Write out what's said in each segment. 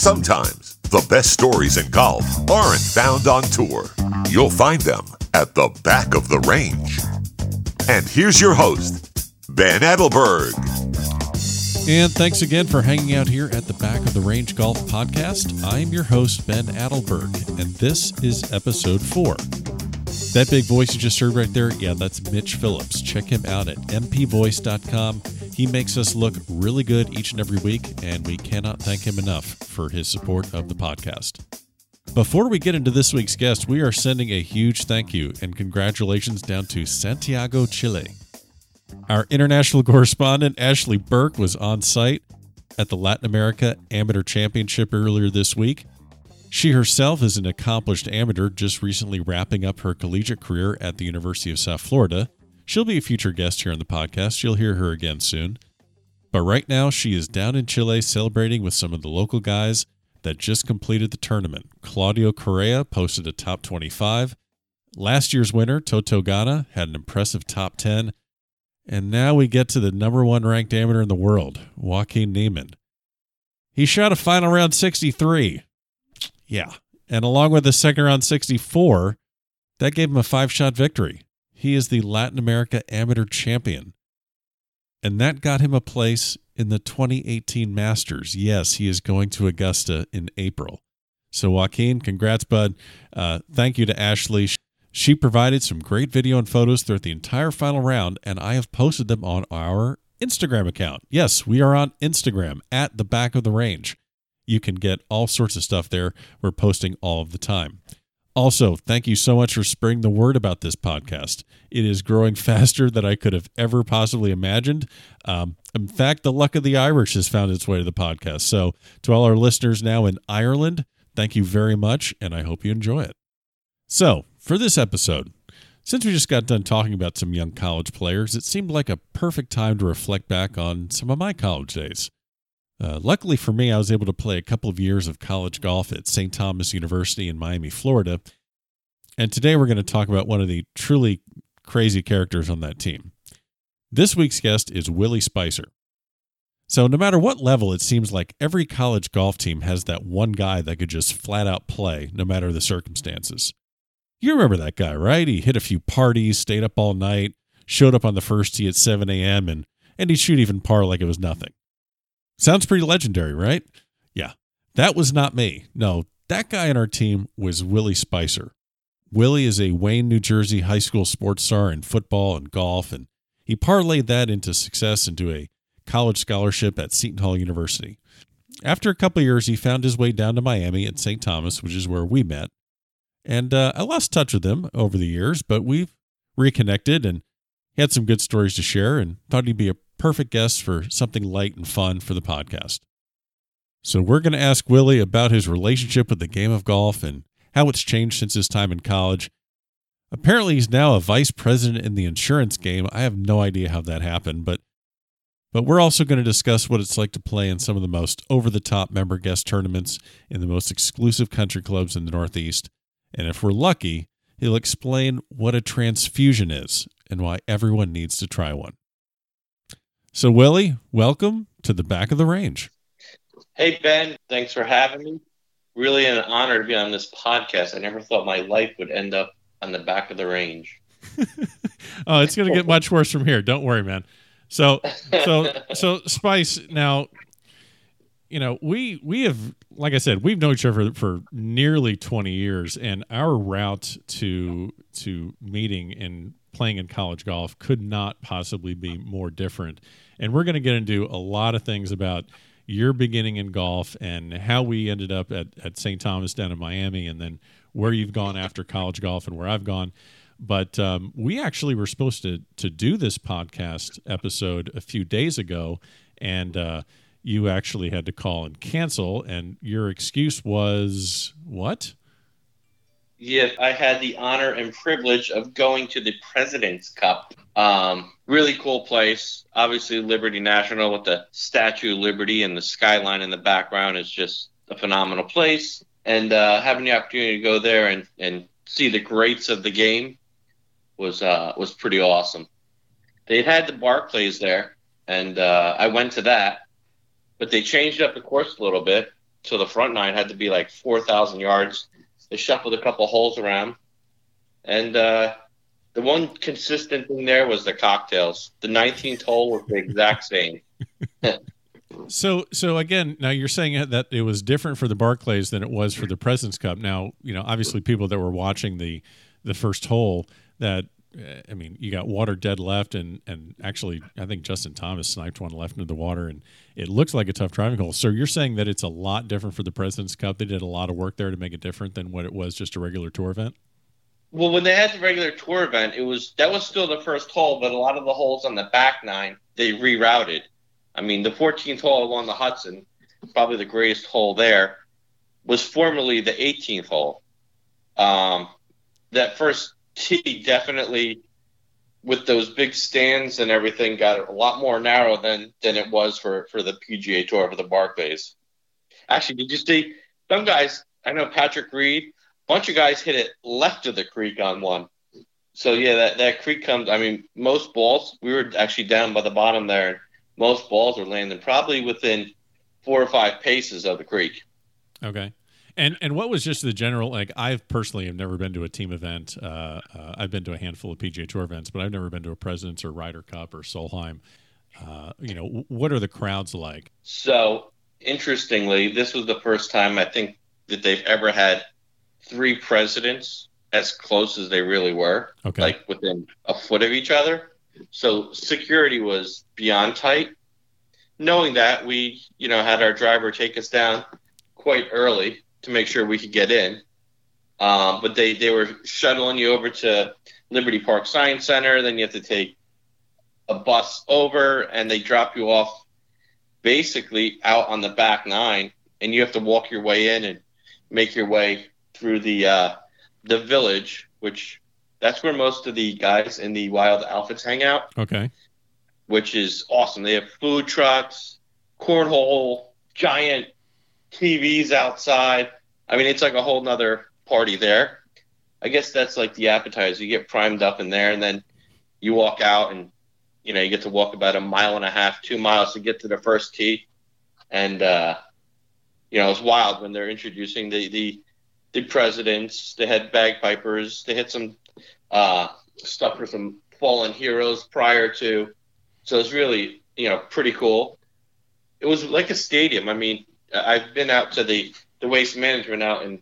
Sometimes the best stories in golf aren't found on tour. You'll find them at the back of the range. And here's your host, Ben Adelberg. And thanks again for hanging out here at the Back of the Range Golf Podcast. I'm your host, Ben Adelberg, and this is episode four. That big voice you just heard right there, yeah, that's Mitch Phillips. Check him out at mpvoice.com. He makes us look really good each and every week, and we cannot thank him enough for his support of the podcast. Before we get into this week's guest, we are sending a huge thank you and congratulations down to Santiago, Chile. Our international correspondent, Ashley Burke, was on site at the Latin America Amateur Championship earlier this week. She herself is an accomplished amateur, just recently wrapping up her collegiate career at the University of South Florida. She'll be a future guest here on the podcast. You'll hear her again soon. But right now, she is down in Chile celebrating with some of the local guys that just completed the tournament. Claudio Correa posted a top 25. Last year's winner, Toto Gana, had an impressive top 10. And now we get to the number one ranked amateur in the world, Joaquin Niemann. He shot a final round 63. Yeah. And along with the second round 64, that gave him a five shot victory. He is the Latin America Amateur Champion. And that got him a place in the 2018 Masters. Yes, he is going to Augusta in April. So, Joaquin, congrats, bud. Uh, thank you to Ashley. She provided some great video and photos throughout the entire final round, and I have posted them on our Instagram account. Yes, we are on Instagram at the back of the range. You can get all sorts of stuff there. We're posting all of the time. Also, thank you so much for spreading the word about this podcast. It is growing faster than I could have ever possibly imagined. Um, in fact, the luck of the Irish has found its way to the podcast. So, to all our listeners now in Ireland, thank you very much, and I hope you enjoy it. So, for this episode, since we just got done talking about some young college players, it seemed like a perfect time to reflect back on some of my college days. Uh, luckily for me, I was able to play a couple of years of college golf at St. Thomas University in Miami, Florida. And today we're going to talk about one of the truly crazy characters on that team. This week's guest is Willie Spicer. So, no matter what level, it seems like every college golf team has that one guy that could just flat out play, no matter the circumstances. You remember that guy, right? He hit a few parties, stayed up all night, showed up on the first tee at 7 a.m., and, and he'd shoot even par like it was nothing. Sounds pretty legendary, right? Yeah. That was not me. No, that guy on our team was Willie Spicer. Willie is a Wayne, New Jersey high school sports star in football and golf, and he parlayed that into success into a college scholarship at Seton Hall University. After a couple years, he found his way down to Miami at St. Thomas, which is where we met. And uh, I lost touch with him over the years, but we've reconnected and he had some good stories to share and thought he'd be a perfect guests for something light and fun for the podcast. So, we're going to ask Willie about his relationship with the game of golf and how it's changed since his time in college. Apparently, he's now a vice president in the insurance game. I have no idea how that happened, but but we're also going to discuss what it's like to play in some of the most over the top member guest tournaments in the most exclusive country clubs in the Northeast. And if we're lucky, he'll explain what a transfusion is and why everyone needs to try one. So, Willie, welcome to the back of the range. Hey, Ben. Thanks for having me. Really an honor to be on this podcast. I never thought my life would end up on the back of the range. oh, it's going to get much worse from here. Don't worry, man. So, so, so, Spice. Now, you know, we we have, like I said, we've known each other for, for nearly twenty years, and our route to to meeting and playing in college golf could not possibly be more different. And we're going to get into a lot of things about your beginning in golf and how we ended up at, at St. Thomas down in Miami and then where you've gone after college golf and where I've gone. But um, we actually were supposed to to do this podcast episode a few days ago, and uh, you actually had to call and cancel. And your excuse was what? Yes, I had the honor and privilege of going to the President's Cup. Um, really cool place. Obviously, Liberty National with the Statue of Liberty and the skyline in the background is just a phenomenal place. And uh, having the opportunity to go there and, and see the greats of the game was uh, was pretty awesome. They had the Barclays there, and uh, I went to that, but they changed up the course a little bit. So the front nine had to be like 4,000 yards. They shuffled a couple holes around. And uh, the one consistent thing there was the cocktails. The 19th hole was the exact same. So, so again, now you're saying that it was different for the Barclays than it was for the Presidents Cup. Now, you know, obviously, people that were watching the the first hole, that I mean, you got water dead left, and and actually, I think Justin Thomas sniped one left into the water, and it looks like a tough driving hole. So you're saying that it's a lot different for the Presidents Cup. They did a lot of work there to make it different than what it was just a regular tour event. Well, when they had the regular tour event, it was that was still the first hole, but a lot of the holes on the back nine they rerouted. I mean, the 14th hole along the Hudson, probably the greatest hole there, was formerly the 18th hole. Um, that first tee definitely, with those big stands and everything, got a lot more narrow than than it was for for the PGA Tour for the Barclays. Actually, did you see some guys? I know Patrick Reed. A bunch of guys hit it left of the creek on one. So yeah, that that creek comes. I mean, most balls we were actually down by the bottom there most balls are landing probably within four or five paces of the creek. Okay. And and what was just the general like? I've personally have never been to a team event. Uh, uh, I've been to a handful of PGA Tour events, but I've never been to a Presidents or Ryder Cup or Solheim. Uh, you know, what are the crowds like? So interestingly, this was the first time I think that they've ever had three presidents as close as they really were, okay. like within a foot of each other. So security was beyond tight. Knowing that, we, you know, had our driver take us down quite early to make sure we could get in. Um, but they, they were shuttling you over to Liberty Park Science Center. Then you have to take a bus over, and they drop you off basically out on the back nine, and you have to walk your way in and make your way through the uh, the village, which that's where most of the guys in the Wild Outfits hang out. Okay. Which is awesome. They have food trucks, cornhole, giant TVs outside. I mean, it's like a whole nother party there. I guess that's like the appetizer. You get primed up in there, and then you walk out, and you know you get to walk about a mile and a half, two miles to get to the first tee, and uh, you know it's wild when they're introducing the the the presidents. They had bagpipers. They had some uh, stuff for some fallen heroes prior to. So it's really, you know, pretty cool. It was like a stadium. I mean, I've been out to the, the waste management out in,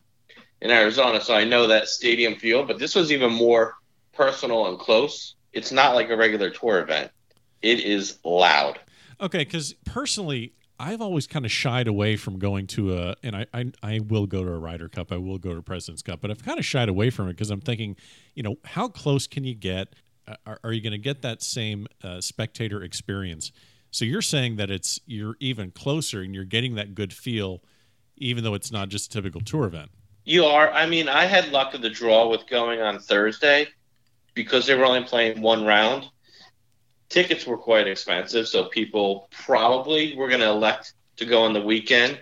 in Arizona, so I know that stadium feel, but this was even more personal and close. It's not like a regular tour event. It is loud. Okay, because personally, I've always kind of shied away from going to a, and I, I, I will go to a Ryder Cup, I will go to President's Cup, but I've kind of shied away from it because I'm thinking, you know, how close can you get? Are, are, you going to get that same uh, spectator experience? So you're saying that it's you're even closer and you're getting that good feel, even though it's not just a typical tour event. You are. I mean, I had luck of the draw with going on Thursday because they were only playing one round tickets were quite expensive, so people probably were going to elect to go on the weekend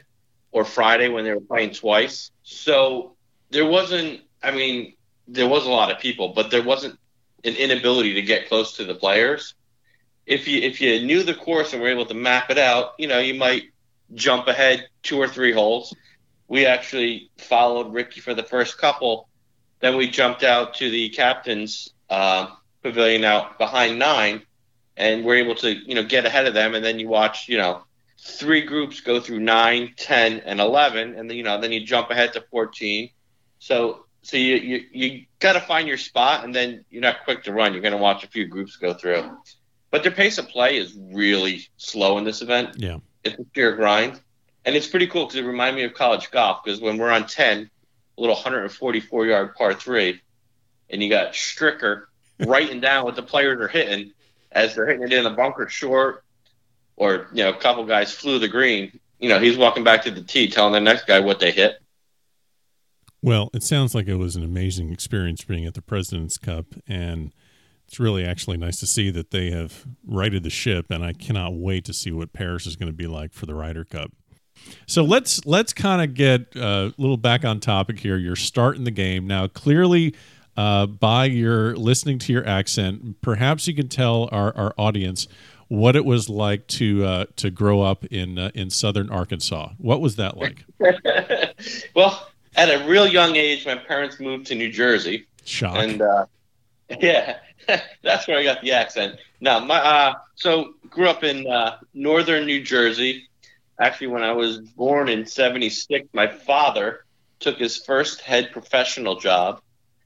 or Friday when they were playing twice. So there wasn't, I mean, there was a lot of people, but there wasn't an inability to get close to the players. If you if you knew the course and were able to map it out, you know, you might jump ahead two or three holes. We actually followed Ricky for the first couple. Then we jumped out to the captain's uh, pavilion out behind nine and we're able to you know get ahead of them. And then you watch you know three groups go through nine, ten, and 11 and then you know then you jump ahead to 14 so so you you, you got to find your spot and then you're not quick to run. You're going to watch a few groups go through but their pace of play is really slow in this event yeah it's a pure grind and it's pretty cool because it reminds me of college golf because when we're on 10 a little 144 yard par 3 and you got Stricker writing down what the players are hitting as they're hitting it in the bunker short, or you know, a couple guys flew the green. You know, he's walking back to the tee, telling the next guy what they hit. Well, it sounds like it was an amazing experience being at the President's Cup, and it's really actually nice to see that they have righted the ship. And I cannot wait to see what Paris is going to be like for the Ryder Cup. So let's let's kind of get uh, a little back on topic here. You're starting the game now. Clearly, uh, by your listening to your accent, perhaps you can tell our, our audience what it was like to uh, to grow up in uh, in southern Arkansas. What was that like? well, at a real young age, my parents moved to New Jersey. Shock. And uh, yeah, that's where I got the accent. No, my uh, so grew up in uh, northern New Jersey. Actually, when I was born in '76, my father took his first head professional job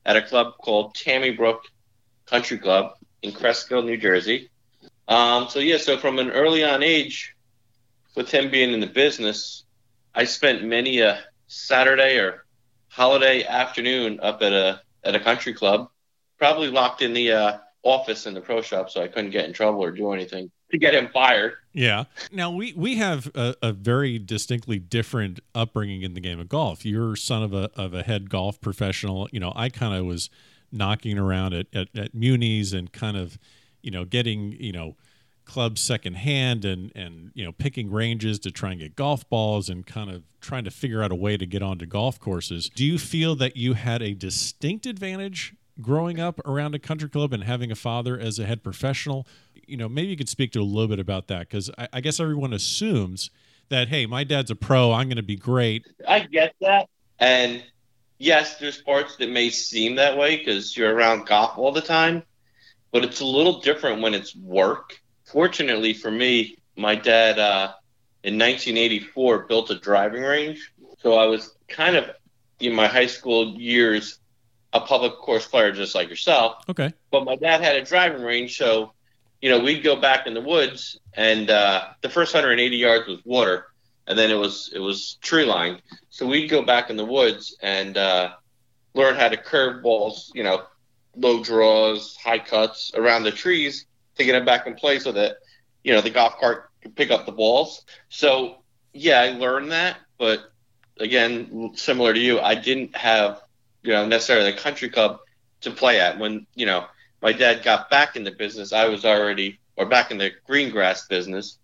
at a club called Tammy Brook Country Club in Cresskill, New Jersey. Um, so yeah, so from an early on age, with him being in the business, I spent many a Saturday or holiday afternoon up at a at a country club, probably locked in the uh, office in the pro shop, so I couldn't get in trouble or do anything to get him fired. Yeah. Now we we have a, a, very distinctly different upbringing in the game of golf. You're son of a of a head golf professional. You know, I kind of was knocking around at, at, at Muni's and kind of, you know, getting you know clubs secondhand and and you know picking ranges to try and get golf balls and kind of trying to figure out a way to get onto golf courses. Do you feel that you had a distinct advantage growing up around a country club and having a father as a head professional? You know, maybe you could speak to a little bit about that because I, I guess everyone assumes that hey, my dad's a pro, I'm going to be great. I get that, and yes, there's parts that may seem that way because you're around golf all the time, but it's a little different when it's work fortunately for me, my dad uh, in 1984 built a driving range. So I was kind of in my high school years a public course player just like yourself. Okay. But my dad had a driving range, so you know we'd go back in the woods, and uh, the first 180 yards was water, and then it was it was tree line. So we'd go back in the woods and uh, learn how to curve balls, you know, low draws, high cuts around the trees, to get them back in place so that you know the golf cart could pick up the balls. So yeah, I learned that, but again, similar to you, I didn't have you know necessarily a country club to play at. When you know my dad got back in the business, I was already or back in the green grass business.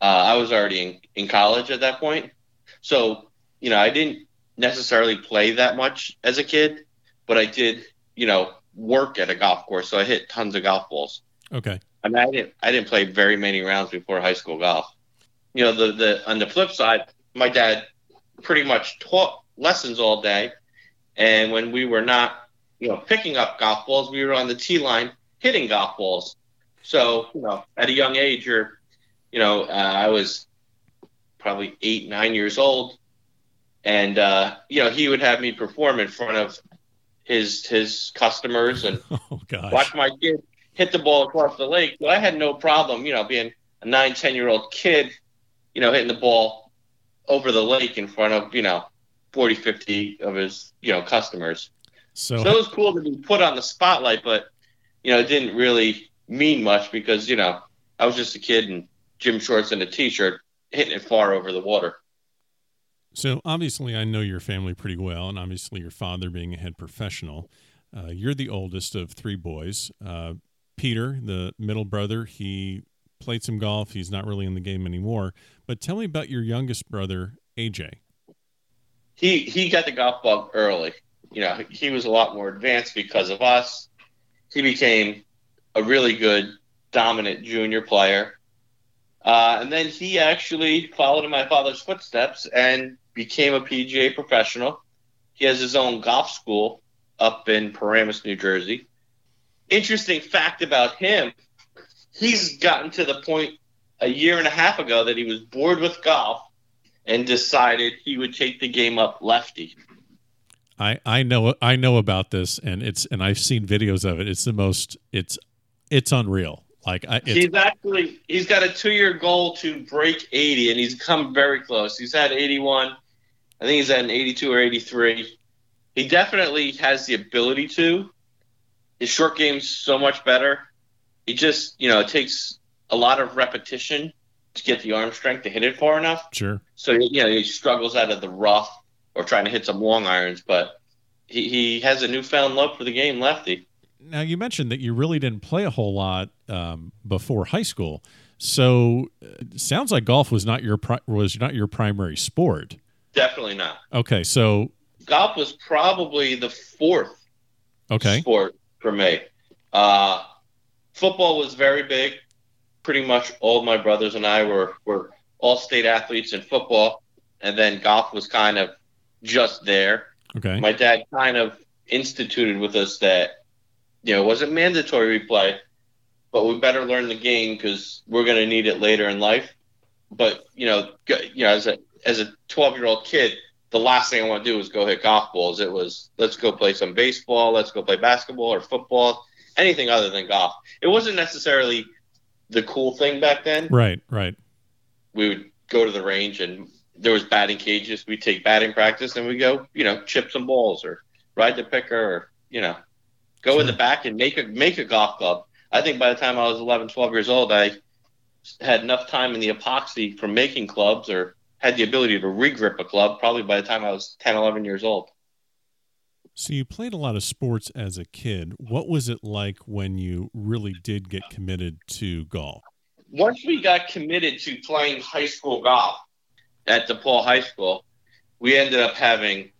Uh, I was already in, in college at that point, so you know I didn't necessarily play that much as a kid, but I did you know work at a golf course, so I hit tons of golf balls. Okay. I mean, I didn't I didn't play very many rounds before high school golf. You know, the the on the flip side, my dad pretty much taught lessons all day, and when we were not, you know, picking up golf balls, we were on the tee line hitting golf balls. So, you know, at a young age, you're, you know, uh, I was probably eight, nine years old, and uh, you know, he would have me perform in front of his his customers and oh, watch my kid hit the ball across the lake. But I had no problem, you know, being a nine, ten year old kid, you know, hitting the ball over the lake in front of, you know, 40, 50 of his, you know, customers. So, so it was cool to be put on the spotlight, but, you know, it didn't really mean much because, you know, I was just a kid in gym shorts and a t shirt hitting it far over the water. So obviously, I know your family pretty well, and obviously, your father being a head professional. Uh, you're the oldest of three boys. Uh, Peter, the middle brother, he played some golf. He's not really in the game anymore. But tell me about your youngest brother, AJ. He he got the golf bug early. You know, he was a lot more advanced because of us. He became a really good, dominant junior player. Uh, and then he actually followed in my father's footsteps and became a PGA professional. He has his own golf school up in Paramus, New Jersey interesting fact about him he's gotten to the point a year and a half ago that he was bored with golf and decided he would take the game up lefty. I, I know I know about this and it's and I've seen videos of it. It's the most it's it's unreal. Like I, he's actually he's got a two year goal to break 80 and he's come very close. He's had 81. I think he's at an 82 or 83. He definitely has the ability to. His short game's so much better. He just, you know, it takes a lot of repetition to get the arm strength to hit it far enough. Sure. So, you know, he struggles out of the rough or trying to hit some long irons, but he, he has a newfound love for the game lefty. Now, you mentioned that you really didn't play a whole lot um, before high school. So, uh, sounds like golf was not your pri- was not your primary sport. Definitely not. Okay, so golf was probably the fourth okay sport for me. Uh, football was very big. Pretty much all my brothers and I were were all state athletes in football, and then golf was kind of just there. Okay. My dad kind of instituted with us that you know it wasn't mandatory we play, but we better learn the game because we're going to need it later in life. But you know, you know, as a as a 12 year old kid, the last thing I want to do is go hit golf balls. It was let's go play some baseball, let's go play basketball or football, anything other than golf. It wasn't necessarily the cool thing back then. Right. Right. We would go to the range and there was batting cages. We'd take batting practice and we'd go, you know, chip some balls or ride the picker or, you know, go in the back and make a make a golf club. I think by the time I was 11, 12 years old, I had enough time in the epoxy from making clubs or had the ability to regrip a club probably by the time I was 10, 11 years old. So you played a lot of sports as a kid. What was it like when you really did get committed to golf? Once we got committed to playing high school golf at DePaul High School, we ended up having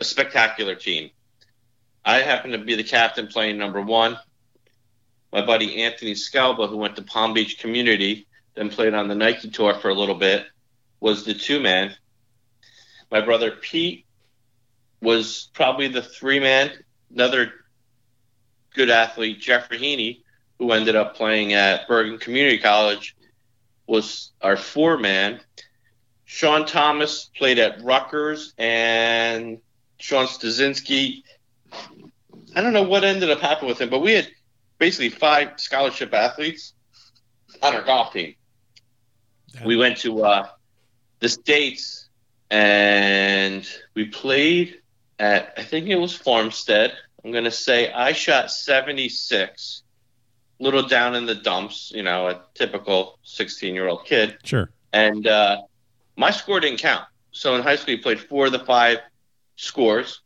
a spectacular team. I happened to be the captain playing number one. My buddy Anthony Scalba, who went to Palm Beach Community, then played on the Nike Tour for a little bit, was the two man. My brother Pete was probably the three man. Another good athlete, Jeffrey Heaney, who ended up playing at Bergen Community College, was our four man. Sean Thomas played at Rutgers, and Sean Stasinski. I don't know what ended up happening with him, but we had basically five scholarship athletes on our golf team. We went to uh, the States and we played at, I think it was Farmstead. I'm going to say I shot 76, little down in the dumps, you know, a typical 16 year old kid Sure. and uh, my score didn't count. So in high school, we played four of the five scores.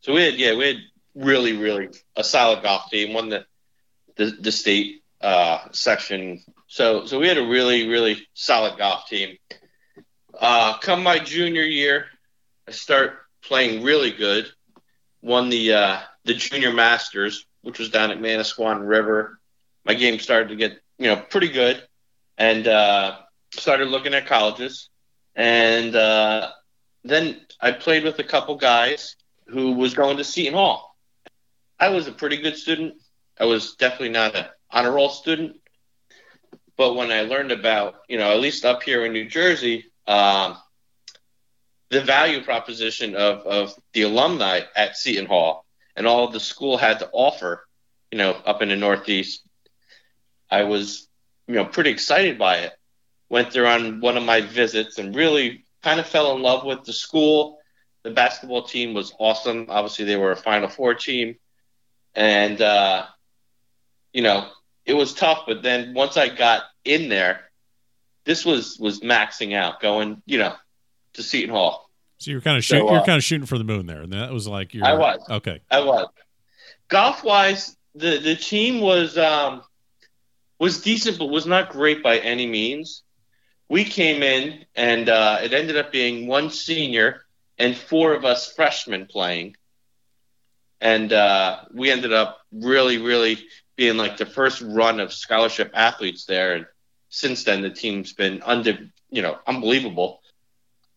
So we had, yeah, we had really, really a solid golf team. Won the the, the state uh, section. So so we had a really, really solid golf team. Uh, come my junior year, I start playing really good. Won the uh, the junior masters, which was down at Manasquan River. My game started to get you know pretty good, and uh, started looking at colleges. And uh, then I played with a couple guys who was going to Seton Hall. I was a pretty good student. I was definitely not an honor roll student. But when I learned about, you know, at least up here in New Jersey, um, the value proposition of, of the alumni at Seton Hall and all the school had to offer, you know, up in the Northeast, I was, you know, pretty excited by it. Went there on one of my visits and really kind of fell in love with the school. The basketball team was awesome. Obviously, they were a Final Four team. And, uh, you know, it was tough. But then once I got in there, this was was maxing out, going, you know, to Seton Hall. So you're kind of So, shooting. uh, you're kind of shooting for the moon there, and that was like your. I was. Okay. I was. Golf wise, the the team was um was decent, but was not great by any means. We came in, and uh, it ended up being one senior and four of us freshmen playing, and uh, we ended up really, really being like the first run of scholarship athletes there. And since then, the team's been under, you know, unbelievable.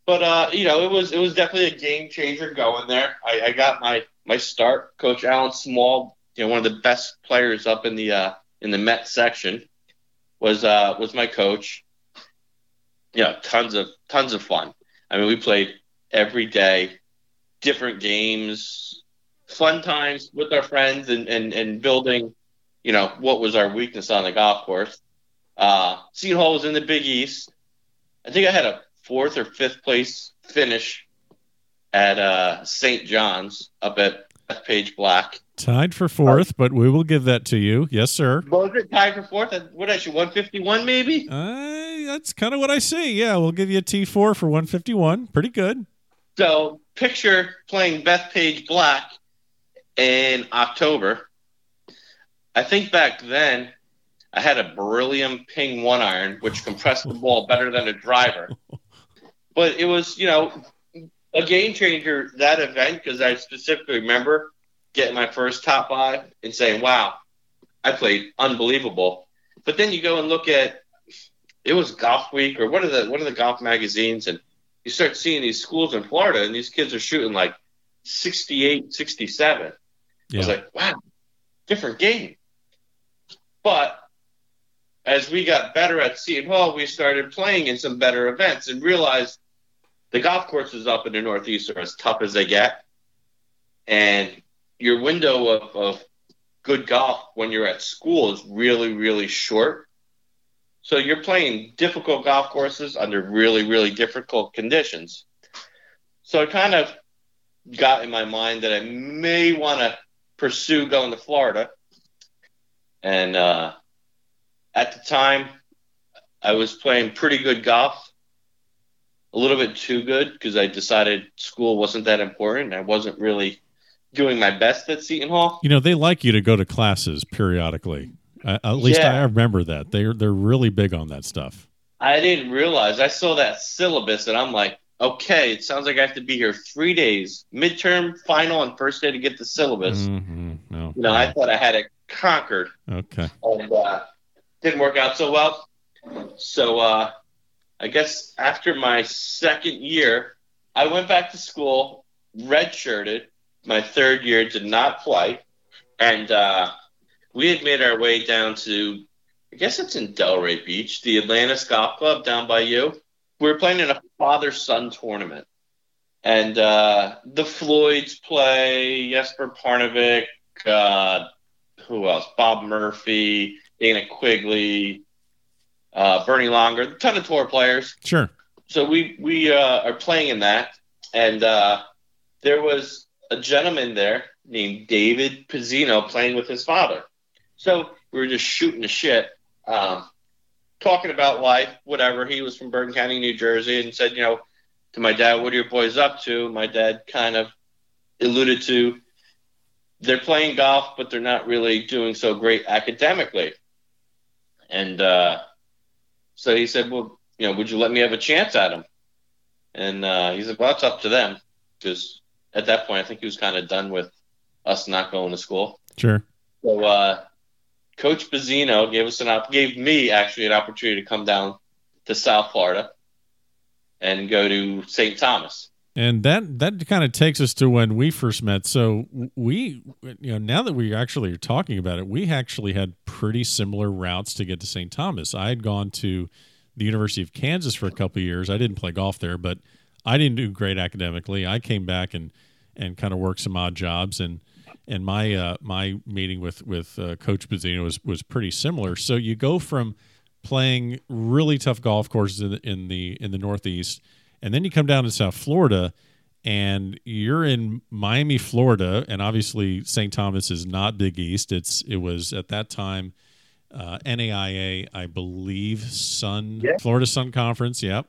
But uh, you know, it was it was definitely a game changer going there. I, I got my my start. Coach Alan Small, you know, one of the best players up in the uh, in the Met section, was uh, was my coach. Yeah, tons of tons of fun. I mean, we played every day, different games, fun times with our friends, and and, and building, you know, what was our weakness on the golf course. Uh, Seton Hall was in the Big East. I think I had a fourth or fifth place finish at uh, St. John's up at Page Black. Tied for fourth, but we will give that to you. Yes, sir. Was it tied for fourth? What actually, 151 maybe? Uh, that's kind of what I see. Yeah, we'll give you a T4 for 151. Pretty good. So picture playing Bethpage Black in October. I think back then I had a beryllium ping one iron, which compressed the ball better than a driver. But it was, you know, a game changer that event because I specifically remember getting my first top five and saying, "Wow, I played unbelievable." But then you go and look at it was Golf Week or one of the what are the golf magazines and you start seeing these schools in Florida and these kids are shooting like 68, 67. Yeah. I was like, wow, different game. But as we got better at Seton Hall, we started playing in some better events and realized the golf courses up in the Northeast are as tough as they get. And your window of, of good golf when you're at school is really, really short. So you're playing difficult golf courses under really, really difficult conditions. So it kind of got in my mind that I may want to pursue going to Florida. And uh, at the time, I was playing pretty good golf, a little bit too good because I decided school wasn't that important. I wasn't really doing my best at Seton Hall. You know, they like you to go to classes periodically. Uh, at least Yeah. I remember that. They're they're really big on that stuff. I didn't realize. I saw that syllabus and I'm like, okay, it sounds like I have to be here three days, midterm, final, and first day to get the syllabus. Mhm. No. You know, I thought I had it conquered. okay. and uh, didn't work out so well. So uh, I guess after my second year, I went back to school, redshirted. My third year did not play, and uh, we had made our way down to, I guess it's in Delray Beach, the Atlantis Golf Club down by you. We were playing in a father-son tournament, and uh, the Floyds play, Jesper Parnevik, uh, who else? Bob Murphy, Dana Quigley, uh, Bernie Longer, a ton of tour players. Sure. So we we uh, are playing in that, and uh, there was a gentleman there named David Pizzino playing with his father. So we were just shooting the shit, um, talking about life, whatever. He was from Bergen County, New Jersey, and said, you know, to my dad, "What are your boys up to?" My dad kind of alluded to they're playing golf, but they're not really doing so great academically. And uh, so he said, "Well, you know, would you let me have a chance at him?" And uh, he said, "Well, it's up to them," because at that point, I think he was kind of done with us not going to school. Sure. So uh, Coach Bazzino gave us an op- gave me actually an opportunity to come down to South Florida and go to St. Thomas. And that that kind of takes us to when we first met. So we, you know, now that we actually are talking about it, we actually had pretty similar routes to get to St. Thomas. I had gone to the University of Kansas for a couple years. I didn't play golf there, but I didn't do great academically. I came back and and kind of worked some odd jobs and and my uh, my meeting with with uh, Coach Bazzino was was pretty similar. So you go from playing really tough golf courses in the, in the in the Northeast, and then you come down to South Florida, and you're in Miami, Florida, and obviously St. Thomas is not Big East. It's it was at that time uh, NAIA, I believe, Sun Yeah. Florida Sun Conference. Yep.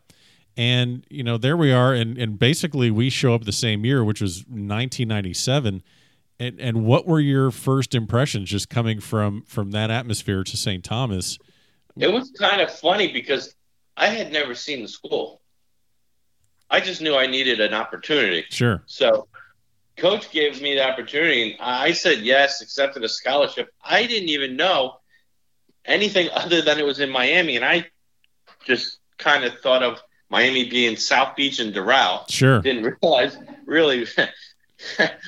And you know there we are, and and basically we show up the same year, which was 1997. And and what were your first impressions just coming from from that atmosphere to St. Thomas? It was kind of funny because I had never seen the school. I just knew I needed an opportunity. Sure. So, coach gave me the opportunity, and I said yes, accepted a scholarship. I didn't even know anything other than it was in Miami, and I just kind of thought of Miami being South Beach and Doral. Sure. Didn't realize really.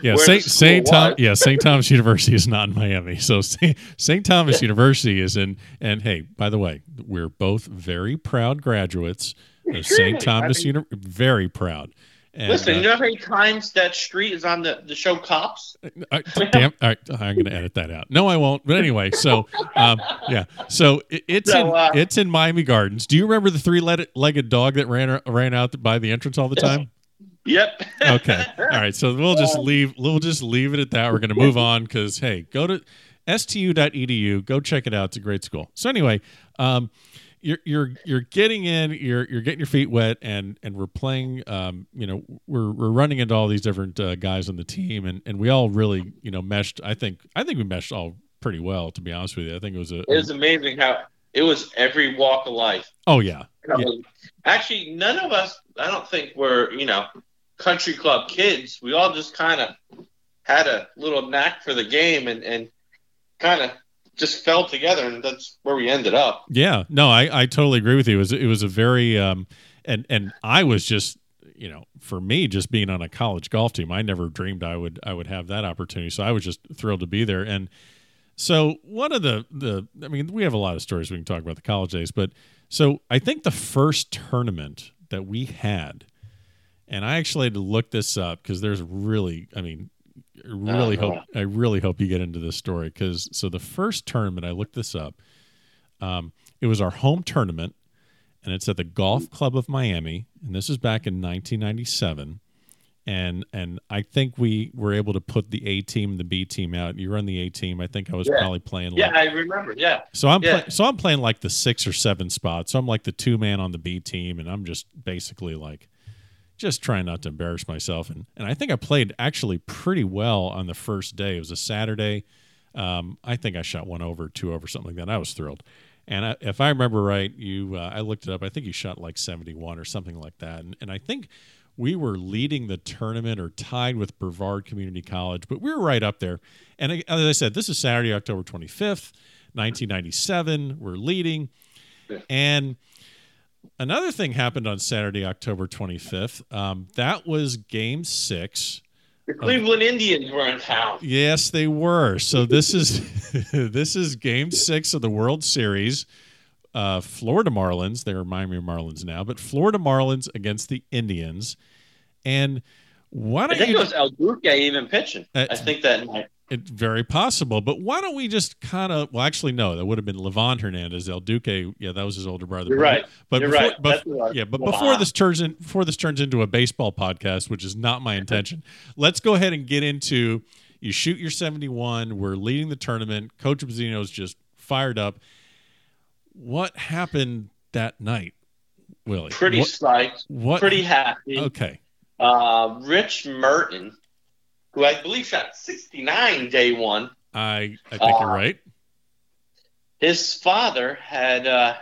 Yeah, Saint Saint Tom, yeah, Saint Thomas University is not in Miami. So Saint, Saint Thomas University is in. And hey, by the way, we're both very proud graduates of Saint Thomas I mean- University. Very proud. And, Listen, uh, you know how many times that street is on the, the show Cops? I, damn, all right, I'm going to edit that out. No, I won't. But anyway, so um, yeah, so it, it's So, in uh, it's in Miami Gardens. Do you remember the three legged dog that ran ran out by the entrance all the time? Yep. okay. All right. So we'll just leave. We'll just leave it at that. We're going to move on because hey, go to stu.edu. Go check it out. It's a great school. So anyway, um, you're you're you're getting in. You're you're getting your feet wet, and and we're playing. Um, you know, we're we're running into all these different uh, guys on the team, and and we all really you know meshed. I think I think we meshed all pretty well. To be honest with you, I think it was a. It was amazing how it was every walk of life. oh yeah. Yeah. Actually, none of us, I don't think, were, you know, country club kids. We all just kind of had a little knack for the game and, and kind of just fell together, and that's where we ended up. Yeah, no, I, I totally agree with you. It was it was a very um, and and I was just you know for me just being on a college golf team, I never dreamed I would I would have that opportunity. So I was just thrilled to be there. And so one of the the I mean we have a lot of stories we can talk about the college days, but so I think the first tournament that we had, and I actually had to look this up because there's really I mean really uh-huh. hope I really hope you get into this story because so the first tournament I looked this up. Um, it was our home tournament, and it's at the Golf Club of Miami, and this is back in 1997. And and I think we were able to put the A team, and the B team out. You run the A team. I think I was yeah. probably playing. Yeah, I remember. Yeah. So I'm yeah. Play, so I'm playing like the six or seven spot. So I'm like the two man on the B team, and I'm just basically like just trying not to embarrass myself. And and I think I played actually pretty well on the first day. It was a Saturday. Um, I think I shot one over, two over, something like that. I was thrilled. And I, if I remember right, you uh, I looked it up. I think you shot like 71 or something like that. And, and I think we were leading the tournament or tied with Brevard Community College, but we were right up there. And as I said, this is Saturday, October 25th, 1997. We're leading. And another thing happened on Saturday, October 25th. Um, that was game six. The Cleveland Indians were in town. Yes, they were. So this is this is game six of the World Series. Uh, Florida Marlins, they're Miami Marlins now, but Florida Marlins against the Indians. And why don't I think you, it was El Duque even pitching. Uh, I think that might it's very possible, but why don't we just kind of? Well, actually, no. That would have been Livan Hernandez. El Duque, yeah, that was his older brother. You're right. But You're before, right. Bef- yeah, but before this turns in, before this turns into a baseball podcast, which is not my intention, let's go ahead and get into. You shoot your 71. We're leading the tournament. Coach is just fired up. What happened that night, Willie? Pretty what, psyched. What? Pretty happy. Okay. Uh, Rich Merton who I believe shot 69 day one. I I think uh, you're right. His father had uh,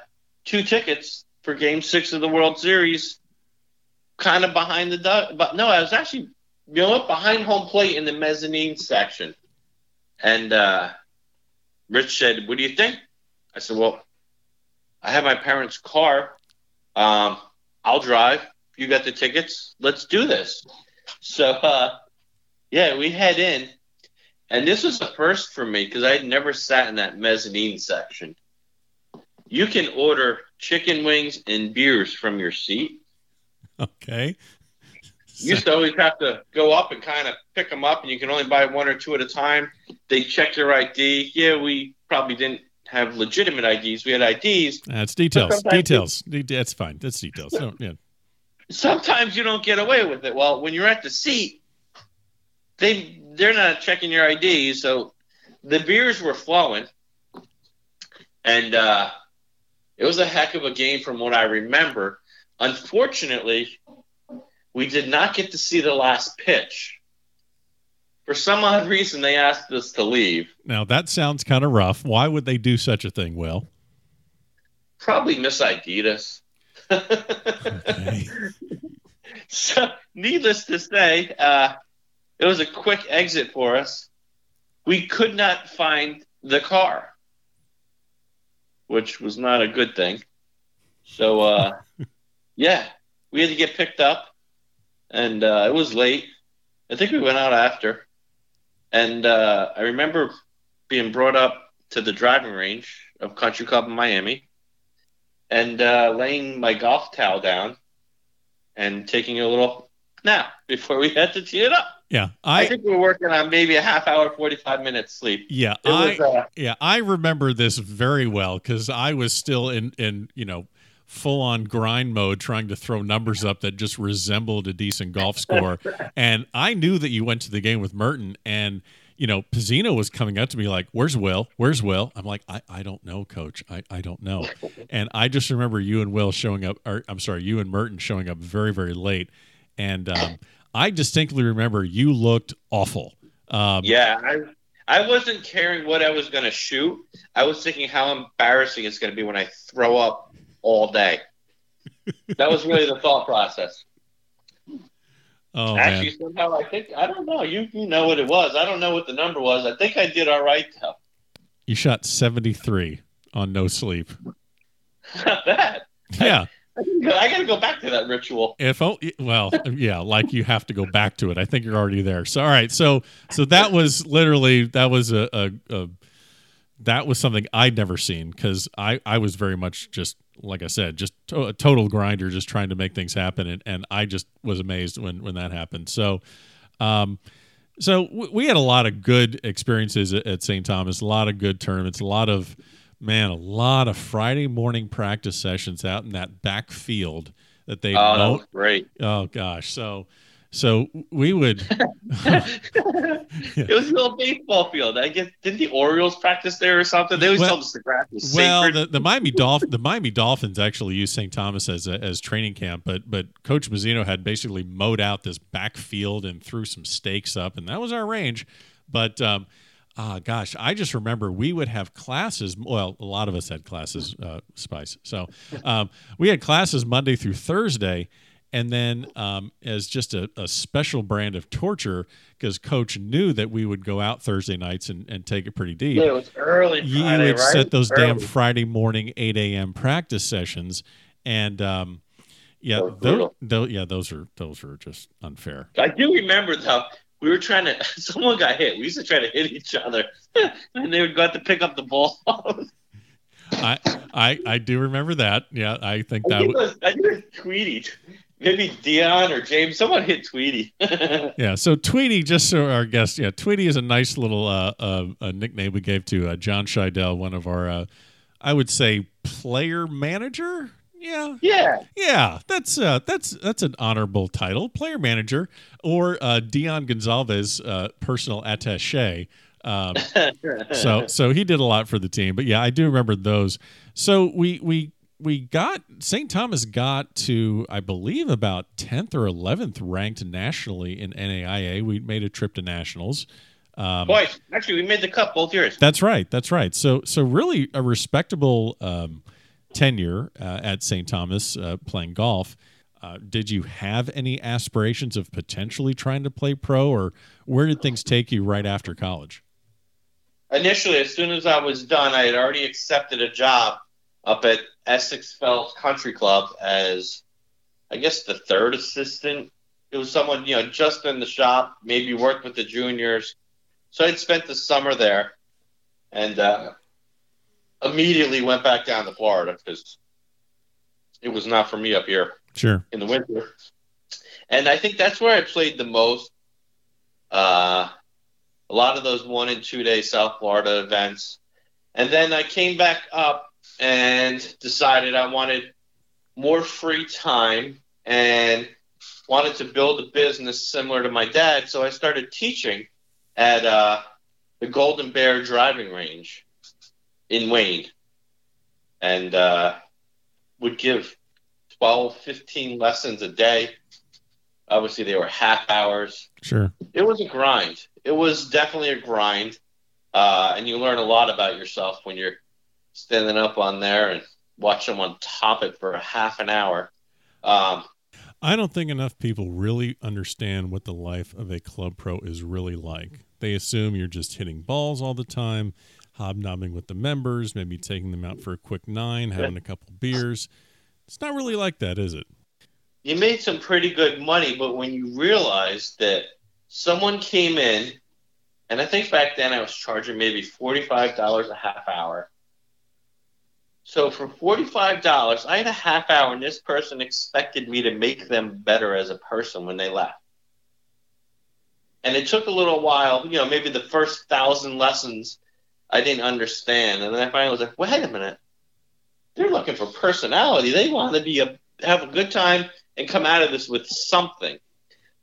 two tickets for Game Six of the World Series, kind of behind the duck. But no, I was actually you know what behind home plate in the mezzanine section, and uh, Rich said, "What do you think?" I said, "Well, I have my parents' car. Um, I'll drive. You got the tickets. Let's do this." So uh, yeah, we head in, and this was a first for me because I had never sat in that mezzanine section. You can order chicken wings and beers from your seat. Okay. You used to always have to go up and kind of pick them up, and you can only buy one or two at a time. They check your ID. Yeah, we probably didn't have legitimate IDs. We had IDs. That's details. Details. That's fine. That's details. So, yeah. Sometimes you don't get away with it. Well, when you're at the seat, they they're not checking your ID, so the beers were flowing, and uh, it was a heck of a game from what I remember. Unfortunately, we did not get to see the last pitch. For some odd reason, they asked us to leave. Now that sounds kind of rough. Why would they do such a thing, Will? Probably miss us. okay. So, needless to say, uh, it was a quick exit for us. We could not find the car, which was not a good thing. So, uh, yeah, we had to get picked up, and uh, it was late. I think we went out after. And uh, I remember being brought up to the driving range of Country Club in Miami and uh, laying my golf towel down and taking a little nap before we had to tee it up. Yeah, I, I, think we're working on maybe a half hour, forty five minutes sleep. Yeah, I was, uh, yeah I remember this very well because I was still in in you know full on grind mode trying to throw numbers up that just resembled a decent golf score, and I knew that you went to the game with Merton and. You know, Pizzino was coming up to me like, "Where's Will? Where's Will?" I'm like, "I, I don't know, Coach. I, I don't know." And I just remember you and Will showing up, or I'm sorry, you and Merton showing up very, very late, and um, I distinctly remember you looked awful. Um, yeah, I I wasn't caring what I was going to shoot. I was thinking how embarrassing it's going to be when I throw up all day. that was really the thought process. Oh, Actually, man. somehow I think I don't know. You you know what it was. I don't know what the number was. I think I did all right though. You shot 73 on no sleep. Not bad. Yeah. I got to go back to that ritual. If oh well, yeah, like you have to go back to it. I think you're already there. So all right, so so that was literally that was a, a, a that was something I'd never seen because I I was very much just like I said, just to, a total grinder, just trying to make things happen, and and I just was amazed when when that happened. So, um, so we had a lot of good experiences at, at St. Thomas, a lot of good tournaments, a lot of man, a lot of Friday morning practice sessions out in that back field that they. Oh, that was great. Oh gosh, so so we would. it was a little baseball field. I guess didn't the Orioles practice there or something? They always Well- told us the grass was Well, sacred. the, the Miami Dolph the Miami Dolphins actually used St. Thomas as a, as training camp, but but Coach Mazzino had basically mowed out this backfield and threw some stakes up, and that was our range. But um, ah, gosh, I just remember we would have classes. Well, a lot of us had classes, uh, Spice. So um, we had classes Monday through Thursday. And then, um, as just a, a special brand of torture, because Coach knew that we would go out Thursday nights and, and take it pretty deep yeah, it was early you Friday, would right? set those damn Friday morning 8 a.m. practice sessions, and um, yeah, those, those, yeah, those are those are just unfair. I do remember though. We were trying to. Someone got hit. We used to try to hit each other, and they would go out to pick up the ball. I, I I do remember that. Yeah, I think I that. think, it W- was, I think it was Tweety. Maybe Dion or James. Someone hit Tweety. yeah. So Tweety, just so our guest, yeah, Tweety is a nice little uh, uh, a nickname we gave to uh, John Scheidel, one of our, uh, I would say, player manager. Yeah, yeah. Yeah, that's uh, that's that's an honorable title, player manager, or uh, Dion Gonzalez, uh, personal attaché. Um, so so he did a lot for the team, but yeah, I do remember those. So we we we got St. Thomas got to I believe about tenth or eleventh ranked nationally in NAIA. We made a trip to nationals. Um, Twice. Actually, we made the cup both years. that's right. That's right. So so really a respectable um, tenure uh, at St. Thomas uh, playing golf. Uh, did you have any aspirations of potentially trying to play pro, or where did things take you right after college? Initially, as soon as I was done, I had already accepted a job up at Essex Fells Country Club as, I guess, the third assistant. It was someone, you know, just in the shop, maybe worked with the juniors. So I'd spent the summer there and uh, immediately went back down to Florida because it was not for me up here Sure. in the winter. And I think that's where I played the most. Uh, a lot of those one and two day South Florida events. And then I came back up and decided I wanted more free time and wanted to build a business similar to my dad. So I started teaching at uh, the Golden Bear driving range in Wayne and uh, would give 12, 15 lessons a day. Obviously, they were half hours. Sure. It was a grind. It was definitely a grind. Uh, and you learn a lot about yourself when you're standing up on there and watch someone top it for a half an hour. Um, I don't think enough people really understand what the life of a club pro is really like. They assume you're just hitting balls all the time, hobnobbing with the members, maybe taking them out for a quick nine, having a couple beers. It's not really like that, is it? you made some pretty good money, but when you realize that someone came in, and I think back then I was charging maybe $45 a half hour. So for $45, I had a half hour, and this person expected me to make them better as a person when they left. And it took a little while, you know, maybe the first thousand lessons I didn't understand. And then I finally was like, wait a minute. They're looking for personality. They want to be a have a good time and come out of this with something.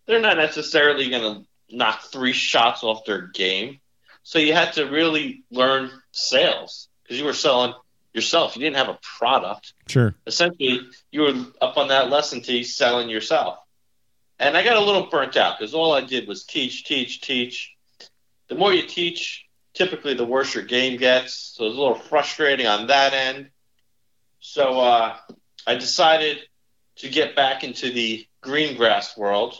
They're not necessarily going to knock three shots off their game. So you had to really learn sales because you were selling yourself. You didn't have a product. Sure. Essentially, you were up on that lesson to selling yourself. And I got a little burnt out because all I did was teach, teach, teach. The more you teach, typically the worse your game gets. So it was a little frustrating on that end. So uh, I decided to get back into the green grass world.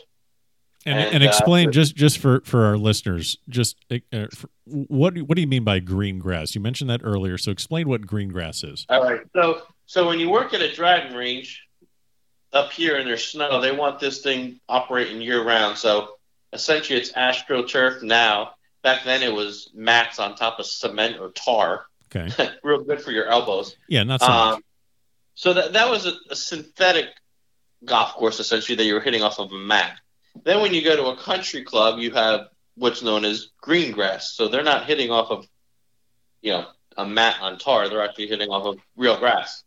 And, and, And, uh, explain just just for for our listeners, just uh, for, what what do you mean by green grass? You mentioned that earlier, so explain what green grass is. All right. So so when you work at a driving range up here and there's snow, they want this thing operating year round. So essentially it's astroturf now. Back then it was mats on top of cement or tar. Okay. Real good for your elbows. Yeah, not so. Um, so that that was a, a synthetic golf course essentially that you were hitting off of a mat. Then when you go to a country club, you have what's known as green grass. So they're not hitting off of you know a mat on tar. They're actually hitting off of real grass.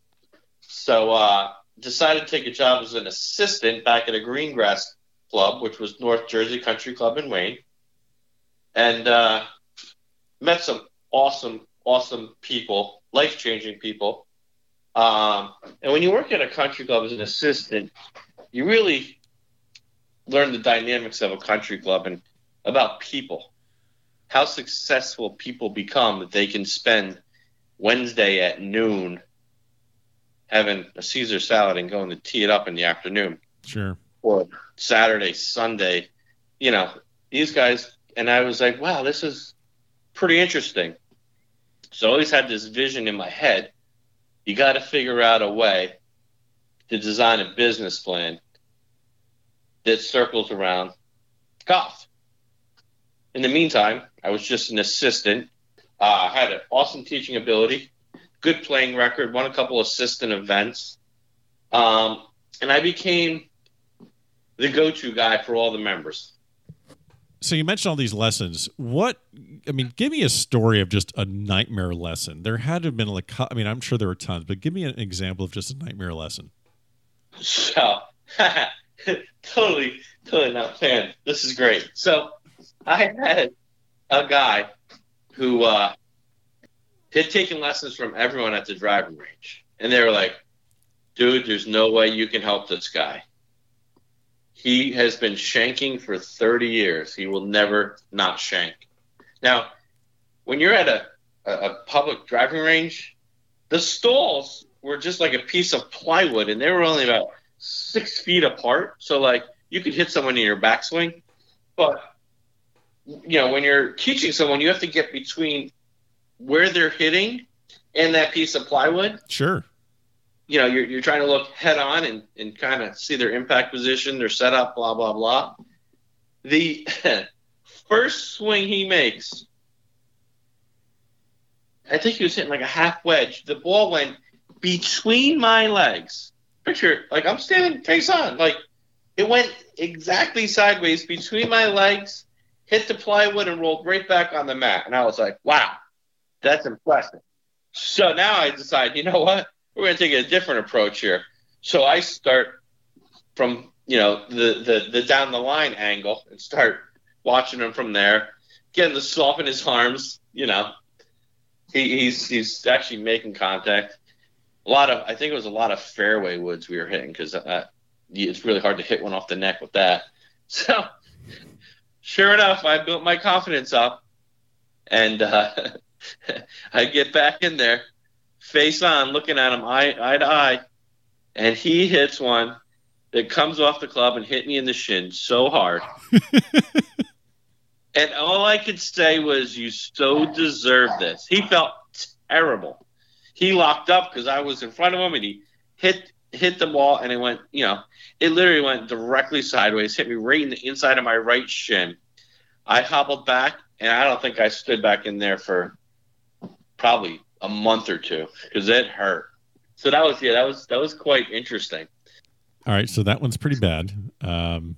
So uh, decided to take a job as an assistant back at a green grass club, which was North Jersey Country Club in Wayne, and uh, met some awesome, awesome people, life changing people. Um, and when you work at a country club as an assistant, you really learn the dynamics of a country club and about people, how successful people become that they can spend Wednesday at noon having a Caesar salad and going to tee it up in the afternoon Sure. or Saturday, Sunday. You know, these guys, and I was like, wow, this is pretty interesting. So I always had this vision in my head. You got to figure out a way to design a business plan that circles around golf. In the meantime, I was just an assistant. Uh, I had an awesome teaching ability, good playing record, won a couple assistant events. Um, and I became the go-to guy for all the members. So you mentioned all these lessons. What I mean, give me a story of just a nightmare lesson. There had to have been like I mean, I'm sure there were tons, but give me an example of just a nightmare lesson. So, totally, totally not fan. This is great. So, I had a guy who uh, had taken lessons from everyone at the driving range, and they were like, "Dude, there's no way you can help this guy. He has been shanking for 30 years. He will never not shank." Now, when you're at a, a, public driving range, the stalls were just like a piece of plywood, and they were only about six feet apart. So, like, you could hit someone in your backswing, but you know, when you're teaching someone, you have to get between where they're hitting and that piece of plywood. Sure. You know, you're, you're trying to look head on and, and kind of see their impact position, their setup, blah, blah, blah. The first swing he makes, I think he was hitting like a half wedge. The ball went between my legs. Picture, like I'm standing face on. Like it went exactly sideways between my legs hit the plywood and rolled right back on the mat. And I was like, wow, that's impressive. So now I decide, you know what? We're going to take a different approach here. So I start from, you know, the, the, the down the line angle and start watching him from there, getting to soften his arms, you know. He, he's, he's actually making contact. A lot of, I think it was a lot of fairway woods we were hitting because uh, it's really hard to hit one off the neck with that. So sure enough, I built my confidence up, and uh, I get back in there, face on, looking at him eye, eye to eye, and he hits one that comes off the club and hit me in the shin so hard. and all I could say was, "You so deserve this." He felt terrible. He locked up because I was in front of him, and he hit hit the ball, and it went, you know, it literally went directly sideways, hit me right in the inside of my right shin. I hobbled back, and I don't think I stood back in there for probably a month or two because it hurt. So that was yeah, that was that was quite interesting. All right, so that one's pretty bad. Um,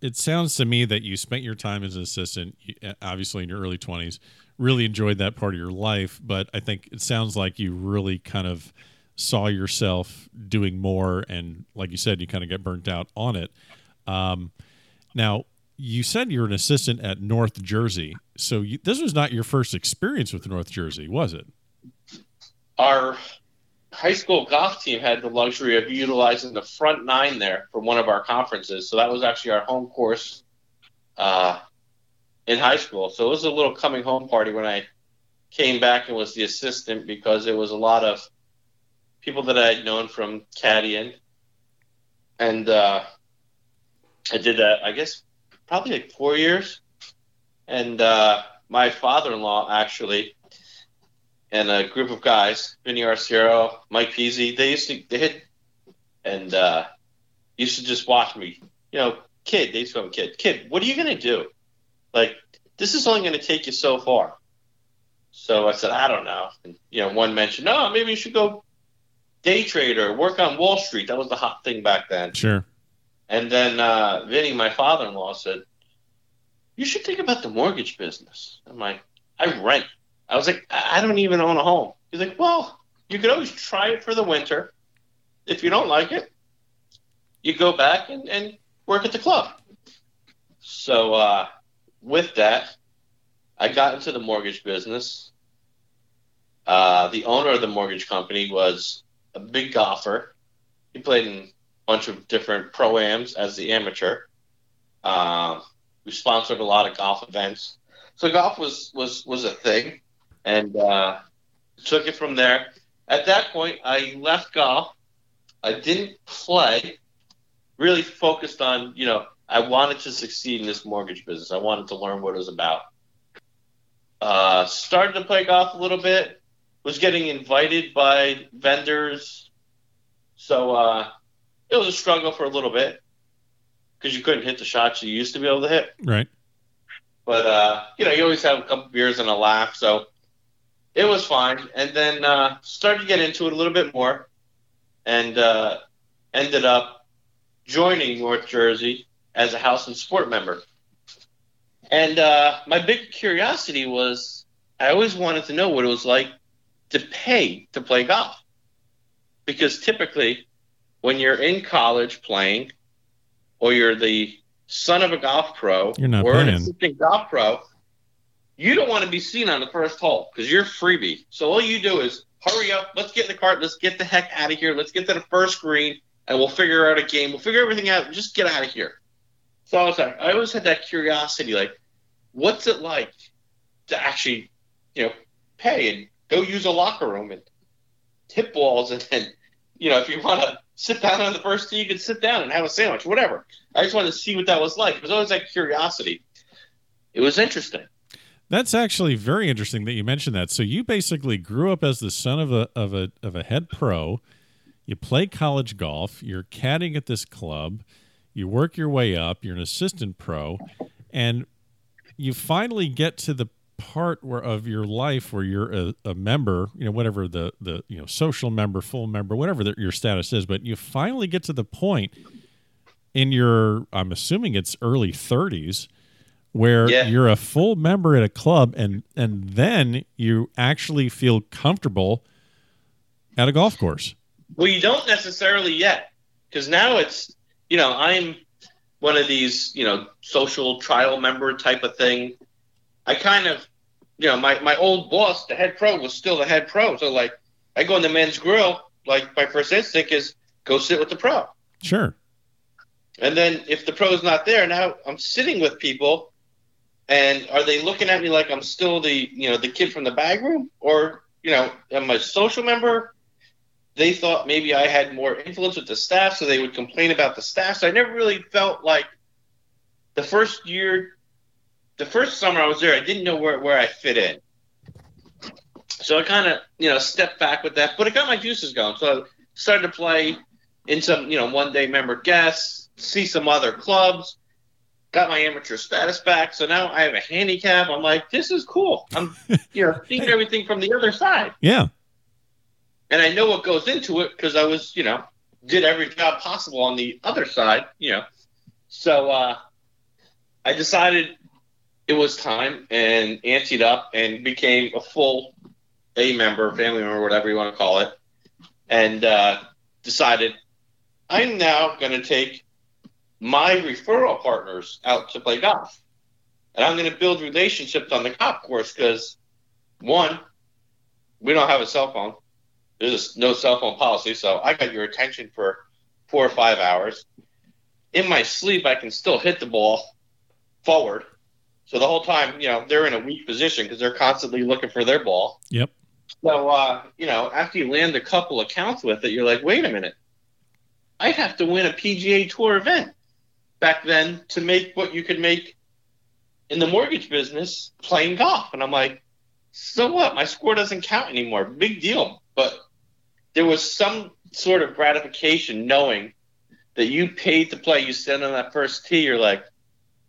it sounds to me that you spent your time as an assistant, obviously in your early twenties, really enjoyed that part of your life. But I think it sounds like you really kind of saw yourself doing more, and like you said, you kind of got burnt out on it. Um, now, you said you're an assistant at North Jersey, so you, this was not your first experience with North Jersey, was it? Our high school golf team had the luxury of utilizing the front nine there for one of our conferences. So that was actually our home course uh, in high school. So it was a little coming home party when I came back and was the assistant because it was a lot of people that I had known from caddying. And uh, I did that, I guess, probably like four years. And uh, my father-in-law actually, and a group of guys, Vinny Arciero, Mike Peasy, they used to they hit and uh, used to just watch me. You know, kid, they used to call me kid. Kid, what are you gonna do? Like, this is only gonna take you so far. So I said, I don't know. And, you know, one mentioned, no, maybe you should go day trader, work on Wall Street. That was the hot thing back then. Sure. And then uh, Vinny, my father-in-law, said, "You should think about the mortgage business." I'm like, "I rent." I was like, "I don't even own a home." He's like, "Well, you could always try it for the winter. If you don't like it, you go back and, and work at the club." So uh, with that, I got into the mortgage business. Uh, the owner of the mortgage company was a big golfer. He played in a bunch of different pro-ams as the amateur. Um, we sponsored a lot of golf events, so golf was was was a thing, and uh, took it from there. At that point, I left golf. I didn't play. Really focused on you know I wanted to succeed in this mortgage business. I wanted to learn what it was about. Uh, started to play golf a little bit. Was getting invited by vendors. So uh, it was a struggle for a little bit because you couldn't hit the shots you used to be able to hit. Right. But uh, you know, you always have a couple beers and a laugh, so it was fine. And then uh, started to get into it a little bit more, and uh, ended up joining North Jersey as a House and Sport member. And uh, my big curiosity was, I always wanted to know what it was like to pay to play golf, because typically when you're in college playing, or you're the son of a golf pro, You're not or an assistant golf pro, you don't want to be seen on the first hole because you're freebie. So all you do is hurry up, let's get in the cart, let's get the heck out of here, let's get to the first green, and we'll figure out a game. We'll figure everything out. And just get out of here. So I was like, I always had that curiosity, like, what's it like to actually, you know, pay and go use a locker room and tip balls and then, you know, if you want to sit down on the first tee, you can sit down and have a sandwich, whatever. I just wanted to see what that was like. It was always that curiosity. It was interesting. That's actually very interesting that you mentioned that. So you basically grew up as the son of a of a of a head pro. You play college golf. You're caddying at this club. You work your way up. You're an assistant pro, and you finally get to the part where of your life where you're a, a member. You know, whatever the the you know social member, full member, whatever the, your status is. But you finally get to the point in your. I'm assuming it's early 30s where Yeah. you're a full member at a club and and then you actually feel comfortable at a golf course. Well, you don't necessarily yet, because now it's you know I'm one of these you know social trial member type of thing. I kind of you know my my old boss, the head pro, was still the head pro, so like I go in the men's grill, like my first instinct is go sit with the pro, Sure. and then if the pro's not there, now I'm sitting with people. And are they looking at me like I'm still the you know the kid from the bag room, or you know am I a social member? they thought maybe I had more influence with the staff, so they would complain about the staff. So I never really felt like the first year, the first summer I was there, I didn't know where, where I fit in. So I kind of, you know, stepped back with that, but it got my juices going. So I started to play in some, you know, one day member guests, see some other clubs, got my amateur status back. So now I have a handicap. I'm like, this is cool. I'm, you know, seeing everything from the other side Yeah. and I know what goes into it because I was, you know, did every job possible on the other side, you know. So uh, I decided it was time and anteed up and became a full A member, family member, whatever you want to call it, and uh, decided I'm now going to take my referral partners out to play golf, and I'm going to build relationships on the golf course because one, we don't have a cell phone there's no cell phone policy, so I got your attention for four or five hours. In my sleep, I can still hit the ball forward. So the whole time, you know, they're in a weak position because they're constantly looking for their ball. Yep. So, uh, you know, after you land a couple accounts with it, you're like, wait a minute, I have to win a PGA Tour event. Back then to make what you could make in the mortgage business playing golf. And I'm like, so what? My score doesn't count anymore. Big deal. But there was some sort of gratification knowing that you paid to play. You stand on that first tee, you're like,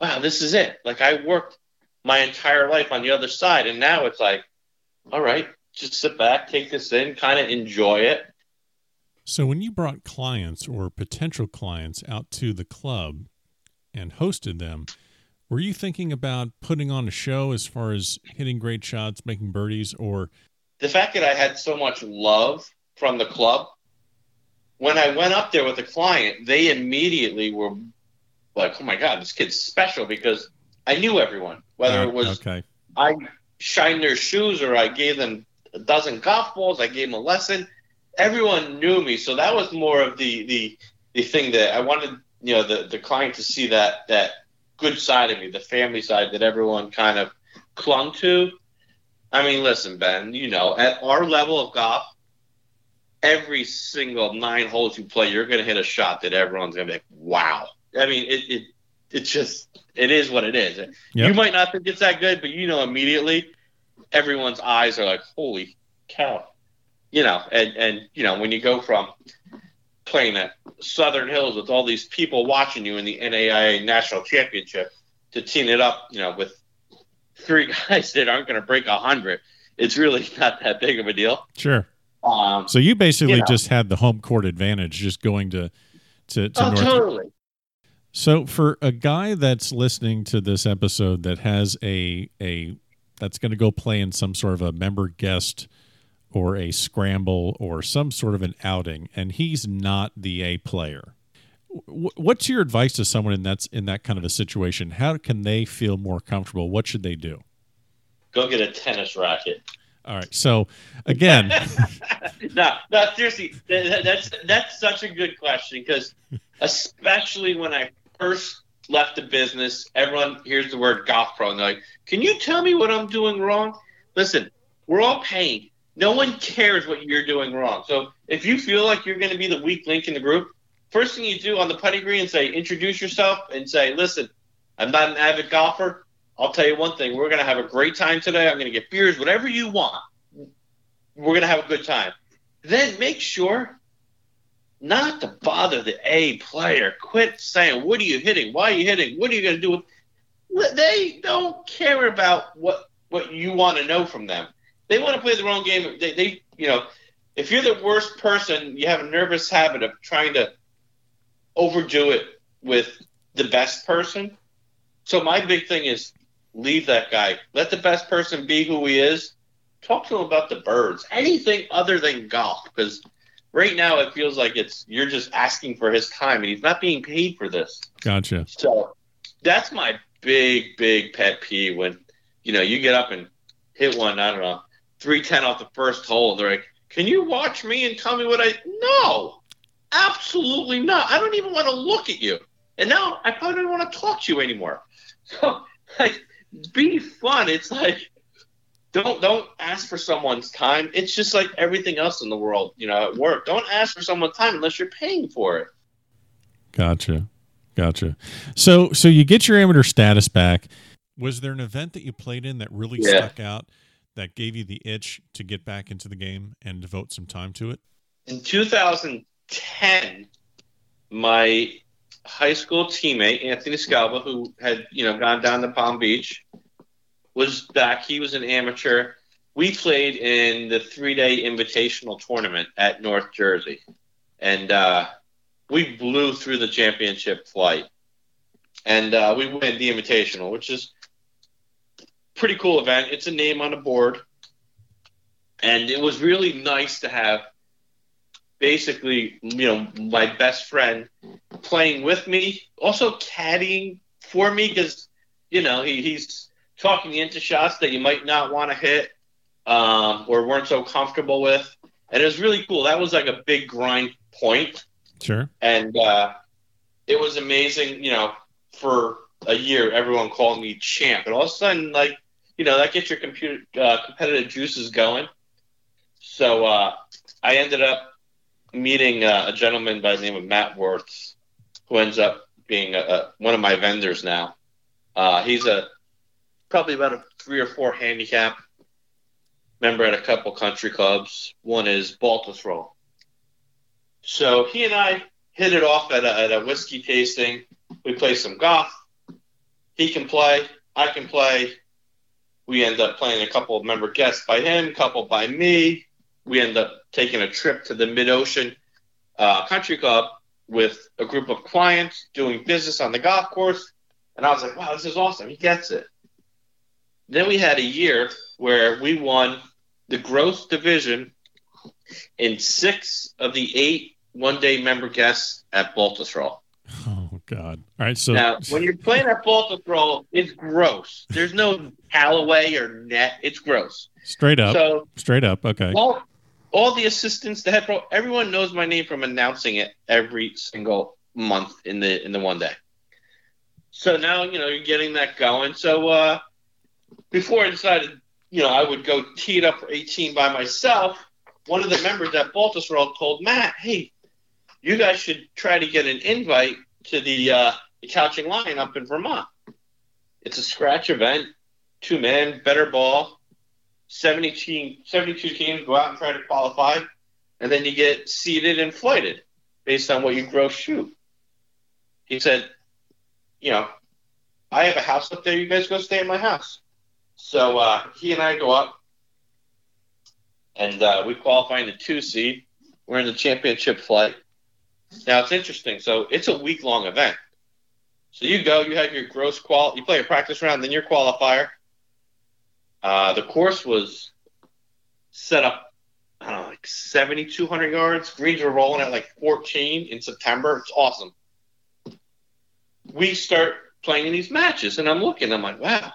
wow, this is it. Like I worked my entire life on the other side. And now it's like, all right, just sit back, take this in, kind of enjoy it. So when you brought clients or potential clients out to the club and hosted them, were you thinking about putting on a show as far as hitting great shots, making birdies, or the fact that I had so much love from the club? When I went up there with a the client, they immediately were like, "Oh my god, this kid's special," because I knew everyone. Whether it ah, was okay. I shined their shoes or I gave them a dozen golf balls, I gave them a lesson. Everyone knew me, so that was more of the the the thing that I wanted, you know, the the client to see that that good side of me, the family side that everyone kind of clung to. I mean, listen, Ben, you know, at our level of golf, every single nine holes you play, you're going to hit a shot that everyone's going to be like, wow. I mean, it, it, it just, it is what it is. Yep. You might not think it's that good, but you know, immediately everyone's eyes are like, holy cow. You know, and, and, you know, when you go from playing at Southern Hills with all these people watching you in the NAIA National Championship to team it up, you know, with three guys that aren't going to break a hundred, it's really not that big of a deal. Sure. Um, so you basically you know. just had the home court advantage, just going to to, to oh, North. Totally. So for a guy that's listening to this episode that has a a that's going to go play in some sort of a member guest or a scramble or some sort of an outing and he's not the A player. What's your advice to someone in that's in that kind of a situation? How can they feel more comfortable? What should they do? Go get a tennis racket. All right. So again, no, no, seriously, that's that's such a good question because especially when I first left the business, everyone hears the word golf pro and they're like, "Can you tell me what I'm doing wrong?" Listen, we're all paying. No one cares what you're doing wrong. So if you feel like you're going to be the weak link in the group, first thing you do on the putting green and say, introduce yourself and say, "Listen, I'm not an avid golfer. I'll tell you one thing: we're going to have a great time today. I'm going to get beers, whatever you want. We're going to have a good time. Then make sure not to bother the A player. Quit saying, "What are you hitting? Why are you hitting? What are you going to do?" They don't care about what what you want to know from them. They want to play the wrong game. They, they, you know, if you're the worst person, you have a nervous habit of trying to overdo it with the best person. So my big thing is leave that guy. Let the best person be who he is. Talk to him about the birds. Anything other than golf, because right now it feels like it's you're just asking for his time, and he's not being paid for this. Gotcha. So that's my big, big pet peeve when you know you get up and hit one. I don't know, three ten off the first hole, and they're like, "Can you watch me and tell me what I?" No, absolutely not. I don't even want to look at you. And now I probably don't want to talk to you anymore. So like be fun. It's like don't don't ask for someone's time. It's just like everything else in the world, you know, at work. Don't ask for someone's time unless you're paying for it. Gotcha. Gotcha. So so you get your amateur status back. Was there an event that you played in that really yeah. stuck out that gave you the itch to get back into the game and devote some time to it? In 2010, my high school teammate Anthony Scalva, who had you know gone down to Palm Beach, was back. He was an amateur. We played in the three-day invitational tournament at North Jersey, and uh, we blew through the championship flight, and uh, we win the invitational, which is pretty cool event. It's a name on a board, and it was really nice to have basically, you know, my best friend playing with me, also caddying for me because, you know, he, he's talking into shots that you might not want to hit um, or weren't so comfortable with. And it was really cool. That was like a big grind point. Sure. And uh, it was amazing, you know, for a year, everyone called me champ. And all of a sudden, like, you know, that gets your computer uh, competitive juices going. So uh, I ended up meeting uh, a gentleman by the name of Matt Worth, who ends up being a, a, one of my vendors now. Uh, he's a probably about a three or four handicap member at a couple country clubs. One is Baltusrol. So he and I hit it off at a, at a whiskey tasting. We play some golf. He can play. I can play. We end up playing a couple of member guests by him, couple by me. We end up taking a trip to the Mid Ocean uh, Country Club with a group of clients doing business on the golf course. And I was like, wow, this is awesome. He gets it. Then we had a year where we won the gross division in six of the eight one day member guests at Baltusrol. Oh God! All right, so now when you're playing at Baltusrol, it's gross. There's no Callaway or net. It's gross. Straight up. So straight up. Okay. All, all the assistants, the head pro, everyone knows my name from announcing it every single month in the in the one day. So now you know you're getting that going. So uh, before I decided, you know, I would go tee it up for 18 by myself. One of the members at Baltusrol told Matt, "Hey, you guys should try to get an invite to the uh, the couching line up in Vermont. It's a scratch event, two men, better ball, 70 team, 72 teams go out and try to qualify, and then you get seeded and flighted based on what you gross shoot. He said, you know, I have a house up there. You guys go stay in my house. So uh, he and I go up, and uh, we qualify in the two seed. We're in the championship flight. Now it's interesting. So it's a week long event. So you go, you have your gross qual, you play a practice round, then your qualifier. Uh, the course was set up, I don't know, like 7,200 yards. Greens were rolling at like 14 in September. It's awesome. We start playing in these matches, and I'm looking, I'm like, wow,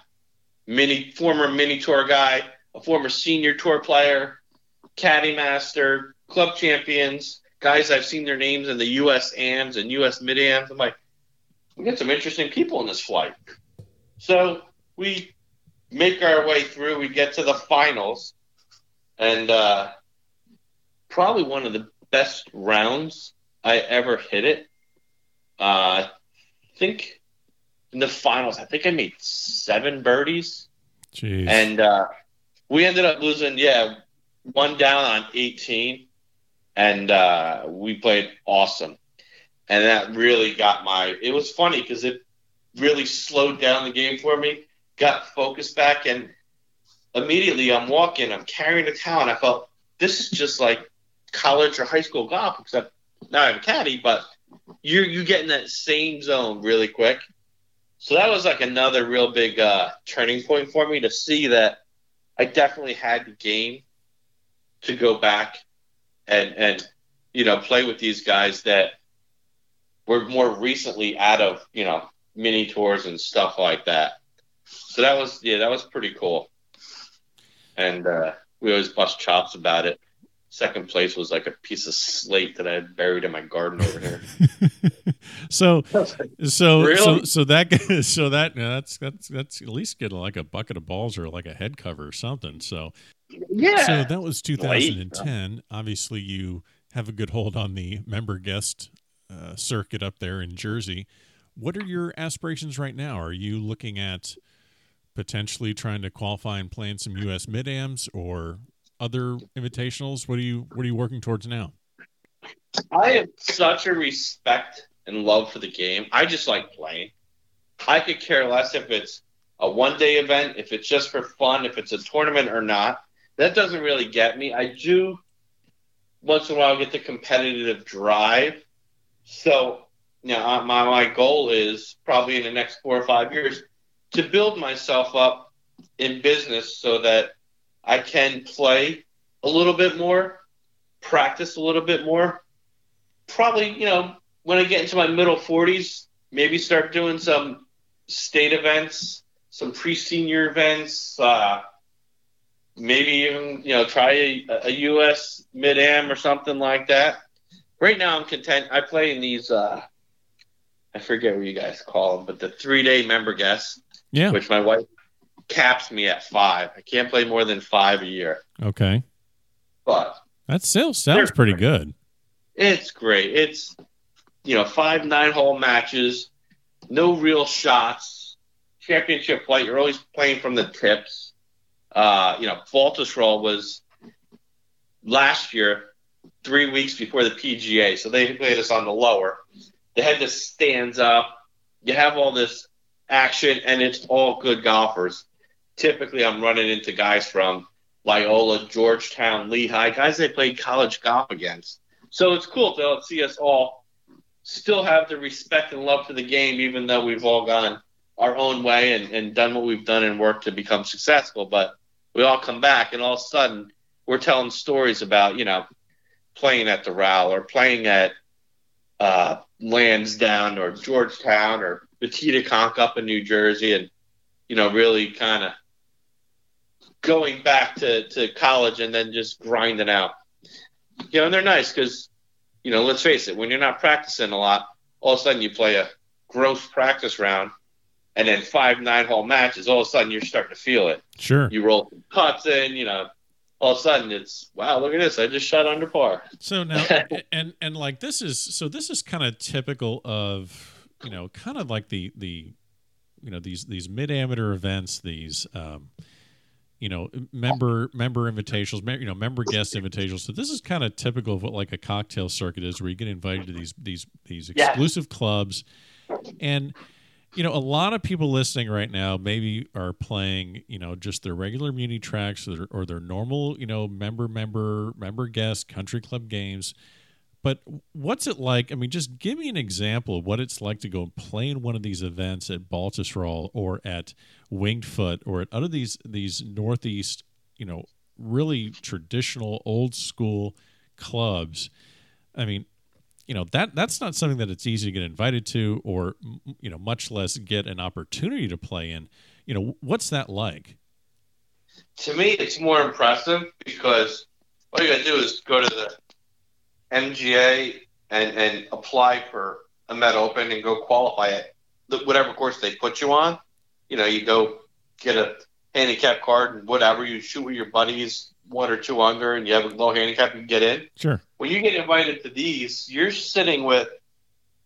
mini former mini tour guy, a former senior tour player, caddy master, club champions guys I've seen their names in the U.S. AMs and U.S. Mid AMs. I'm like, we got some interesting people in this flight. So we make our way through. We get to the finals, and uh, probably one of the best rounds I ever hit it. Uh, I think in the finals, I think I made seven birdies. Jeez. And uh, we ended up losing, yeah, one down on 18 and uh, we played awesome. And that really got my. It was funny because it really slowed down the game for me. Got focused back, and immediately I'm walking. I'm carrying the towel, and I felt this is just like college or high school golf, except now I'm a caddy, but you you get in that same zone really quick. So that was like another real big uh, turning point for me to see that I definitely had the game to go back and and you know play with these guys that were more recently out of you know mini tours and stuff like that. So that was yeah, that was pretty cool. And uh, we always bust chops about it. Second place was like a piece of slate that I had buried in my garden over here. so, so, Really? so, so that, so that, that's, that's, that's at least getting like a bucket of balls or like a head cover or something. So, yeah. so that was 2010. Obviously, you have a good hold on the member guest uh, circuit up there in Jersey. What are your aspirations right now? Are you looking at potentially trying to qualify and play in some U.S. mid ams or other invitationals? What are you What are you working towards now? I have such a respect and love for the game. I just like playing. I could care less if it's a one day event, if it's just for fun, if it's a tournament or not. That doesn't really get me. I do once in a while get the competitive drive. So, you know, uh, my, my goal is probably in the next four or five years to build myself up in business so that I can play a little bit more, practice a little bit more. Probably, you know, when I get into my middle 40s, maybe start doing some state events, some pre senior events, uh, maybe even, you know, try a, a U.S. mid am or something like that. Right now, I'm content. I play in these, uh, I forget what you guys call them, but the three day member guests, Yeah. which my wife caps me at five. I can't play more than five a year. Okay. But That still sounds pretty good. It's great. It's you know five nine hole matches. no real shots. Championship play, you're always playing from the tips. Uh, you know, Baltusrol was last year, three weeks before the PGA, so they played us on the lower. They had the stands up. You have all this action, and it's all good golfers. Typically, I'm running into guys from Loyola, Georgetown, Lehigh, guys they played college golf against. So it's cool to see us all still have the respect and love for the game, even though we've all gone our own way and, and done what we've done and worked to become successful. But we all come back, and all of a sudden, we're telling stories about, you know, playing at the RAL or playing at uh, Lansdowne or Georgetown or Metedeconk up in New Jersey and, you know, really kind of going back to, to college and then just grinding out. You know, and they're nice because, you know, let's face it, when you're not practicing a lot, all of a sudden you play a gross practice round and then five nine hole matches, all of a sudden you're starting to feel it. Sure. You roll some cuts in, you know, all of a sudden it's wow, look at this, I just shot under par. So now and and like this is so this is kind of typical of you know kind of like the the you know these these mid amateur events these um you know member member invitations you know member guest invitations so this is kind of typical of what like a cocktail circuit is where you get invited to these these these exclusive yeah. clubs and you know, a lot of people listening right now maybe are playing, you know, just their regular muni tracks or their, or their normal, you know, member, member, member guest country club games. But what's it like? I mean, just give me an example of what it's like to go and play in one of these events at Baltusrol or at Winged Foot or at other these these Northeast, you know, really traditional old school clubs. I mean, you know that that's not something that it's easy to get invited to or you know much less get an opportunity to play in. You know what's that like? To me it's more impressive because all you gotta do is go to the mga and and apply for a Met open and go qualify it. Whatever course they put you on you know you go get a handicap card and whatever you shoot with your buddies one or two under and you have a low handicap, you can get in. Sure. When you get invited to these, you're sitting with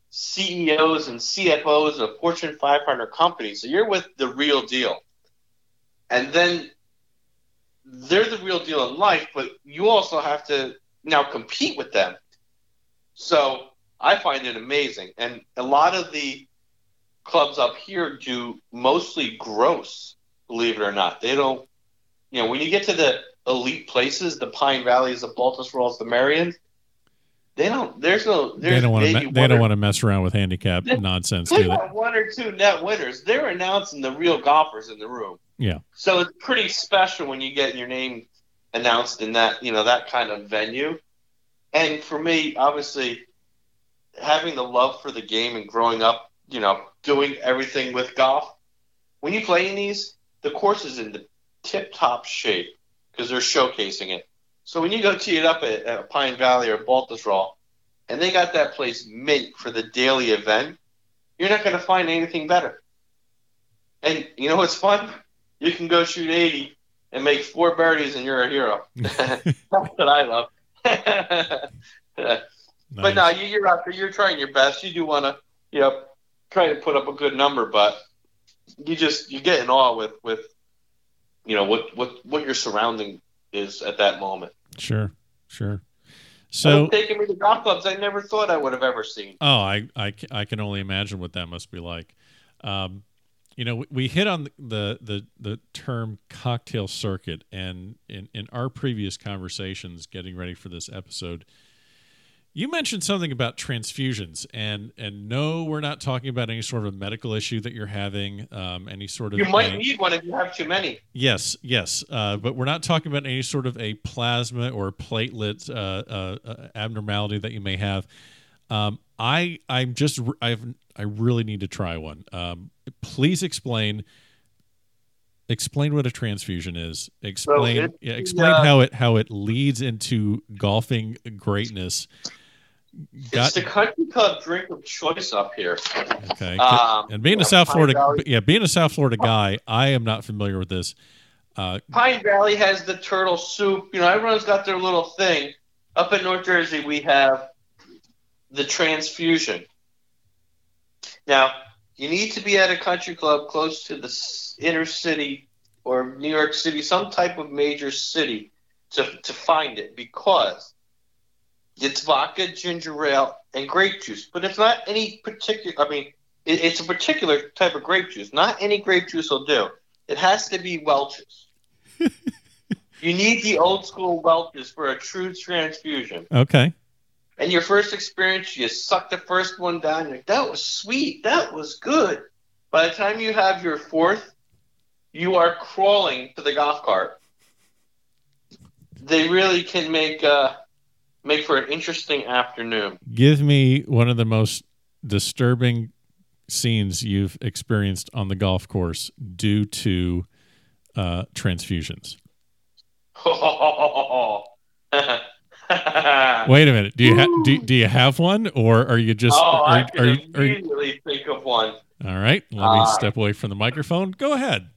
CEOs and CFOs of Fortune 500 companies. So you're with the real deal. And then they're the real deal in life, but you also have to now compete with them. So I find it amazing. And a lot of the clubs up here do mostly gross, believe it or not. They don't, you know, when you get to the elite places, the Pine Valleys, the Baltusrols, the Merion, they don't. There's no. There's they don't want to. They don't want to mess around with handicap they, nonsense. They they? one or two net winners. They're announcing the real golfers in the room. Yeah. So it's pretty special when you get your name announced in that you know that kind of venue. And for me, obviously, having the love for the game and growing up, you know, doing everything with golf. When you play in these, the course is in the tip-top shape because they're showcasing it. So when you go tee it up at, at Pine Valley or Baltusrol, and they got that place mint for the daily event, you're not going to find anything better. And you know what's fun? You can go shoot 80 and make four birdies, and you're a hero. That's what I love. nice. But now you, are out there, you're trying your best. You do want to, you know, try to put up a good number, but you just you get in awe with with you know what what what your surrounding is at that moment. Sure, sure. So taking me to golf clubs I never thought I would have ever seen. Oh, I I, I can only imagine what that must be like. Um, you know, we, we hit on the, the the term cocktail circuit, and in in our previous conversations, getting ready for this episode, you mentioned something about transfusions, and and no, we're not talking about any sort of a medical issue that you're having, um, any sort of. You might need one if you have too many. Yes, yes, uh, but we're not talking about any sort of a plasma or platelet uh, uh, uh abnormality that you may have. Um, I I'm just I've I really need to try one. Um, please explain explain what a transfusion is. Explain so yeah, explain uh, how it how it leads into golfing greatness Got, it's the country club drink of choice up here. Okay, um, and being a South Florida, Valley. yeah, being a South Florida guy, I am not familiar with this. Uh, Pine Valley has the turtle soup. You know, everyone's got their little thing. Up in North Jersey, we have the transfusion. Now, You need to be at a country club close to the inner city or New York City, some type of major city, to, to find it because it's vodka, ginger ale, and grape juice. But it's not any particular. I mean, it, it's a particular type of grape juice. Not any grape juice will do. It has to be Welch's. you need the old school Welch's for a true transfusion. Okay. And your first experience, you suck the first one down. You're like, that was sweet. That was good. By the time you have your fourth, you are crawling to the golf cart. They really can make uh, make for an interesting afternoon. Give me one of the most disturbing scenes you've experienced on the golf course due to uh, transfusions. Wait a minute. Do you ha- do, do you have one, or are you just? Oh, are, I can are, you- are you- immediately think of one. all right. Let me Uh, step away from the microphone. Go ahead.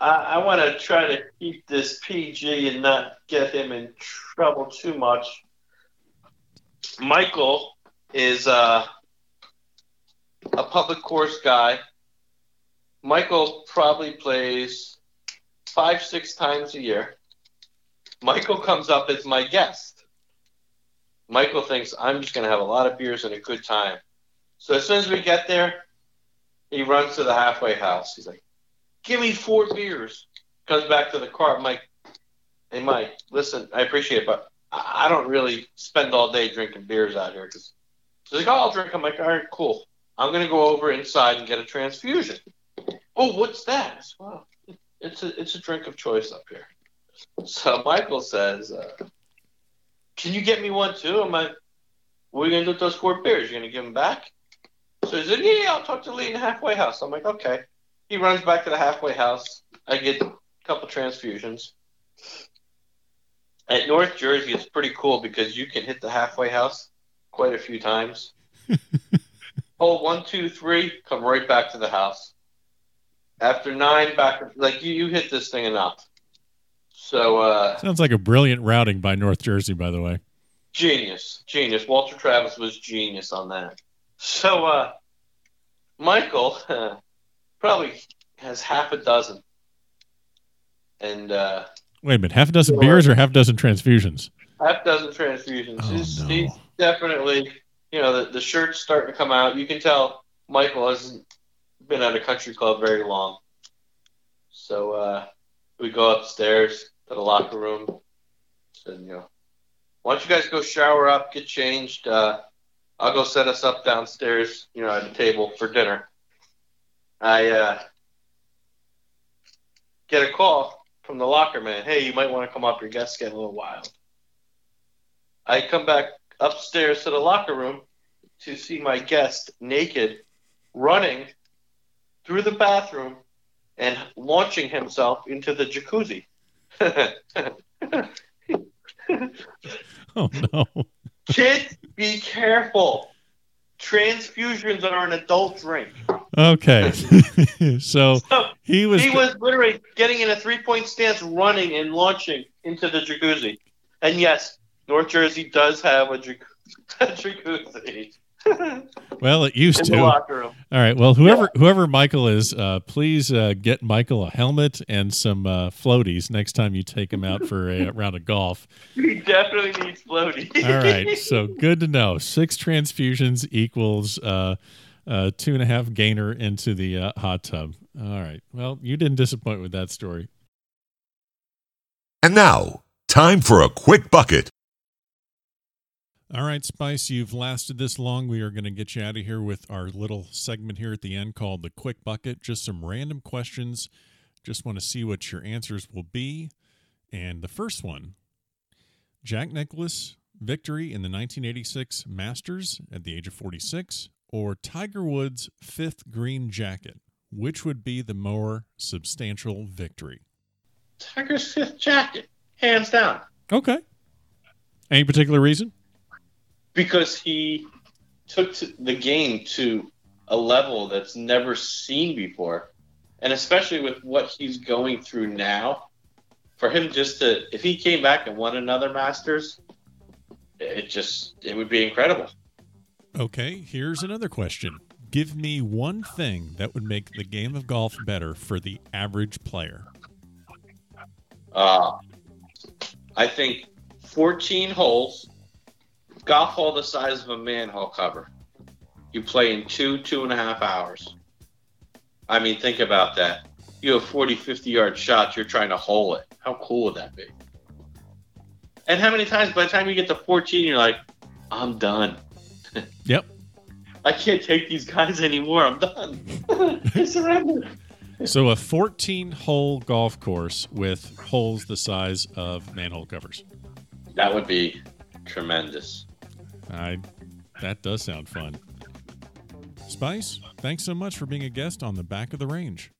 I, I want to try to keep this PG and not get him in trouble too much. Michael is uh, a public course guy. Michael probably plays five, six times a year. Michael comes up as my guest. Michael thinks I'm just going to have a lot of beers and a good time. So as soon as we get there, he runs to the halfway house. He's like, give me four beers. Comes back to the car. I'm hey, Mike, listen, I appreciate it, but I don't really spend all day drinking beers out here. Cause he's like, oh, I'll drink. I'm like, all right, cool. I'm to go over inside and get a transfusion. Oh, what's that? Well, it's a, it's a drink of choice up here. So Michael says, uh, can you get me one too? I'm like, what are you to do with those four beers? You're to give them back? So he said, yeah, yeah, I'll talk to Lee in the halfway house. I'm like, okay. He runs back to the halfway house. I get a couple transfusions. At North Jersey, it's pretty cool because you can hit the halfway house quite a few times. Hole one, two, three, come right back to the house. After nine, back like you, you hit this thing enough. So uh, Sounds like a brilliant routing by North Jersey, by the way. genius, genius. Walter Travis was genius on that. So uh, Michael probably has half a dozen, and uh, Wait a minute. Half a dozen beers or half a dozen transfusions? half dozen transfusions. Oh, he's, no. he's definitely, you know, the, the shirt's starting to come out. You can tell Michael hasn't been at a country club very long. So uh, we go upstairs to the locker room. And, you know, why don't you guys go shower up, get changed? Uh, I'll go set us up downstairs, you know, at the table for dinner. I uh, get a call from the locker man. Hey, you might want to come up. Your guest's getting a little wild. I come back upstairs to the locker room to see my guest naked, running through the bathroom and launching himself into the jacuzzi. Oh no. Kids, be careful. Transfusions are an adult drink. Okay. so So he was. he was literally getting in a three point stance, running and launching into the jacuzzi. And yes, North Jersey does have a, jac- a jacuzzi well, it used in to. the All locker room. right. Well, whoever whoever Michael is, uh, please uh, get Michael a helmet and some uh, floaties next time you take him out for a round of golf. He definitely needs floaties. All right. So good to know. Six transfusions equals uh, uh, two and a half gainer into the uh, hot tub. All right. Well, you didn't disappoint with that story. And now, time for a quick bucket. All right, Spice, you've lasted this long. We are going to get you out of here with our little segment here at the end called the Quick Bucket. Just some random questions. Just want to see what your answers will be. And the first one Jack Nicklaus victory in the 1986 Masters at the age of 46, or Tiger Woods' fifth green jacket? Which would be the more substantial victory? Tiger's fifth jacket, hands down, Okay. Any particular reason? Because he took to the game to a level that's never seen before, and especially with what he's going through now, for him just to if he came back and won another Masters, it just it would be incredible. Okay, here's another question. give me one thing that would make the game of golf better for the average player. Uh, I think 14 holes, golf hole the size of a manhole cover. You play in two, two and a half hours. I mean, think about that. You have 40, 50 yard shots, you're trying to hole it. How cool would that be? And how many times by the time you get to 14, you're like, I'm done. Yep. I can't take these guys anymore. I'm done. I surrender. So a 14 hole golf course with holes the size of manhole covers. That would be tremendous. I that does sound fun. Spice, thanks so much for being a guest on the back of the range.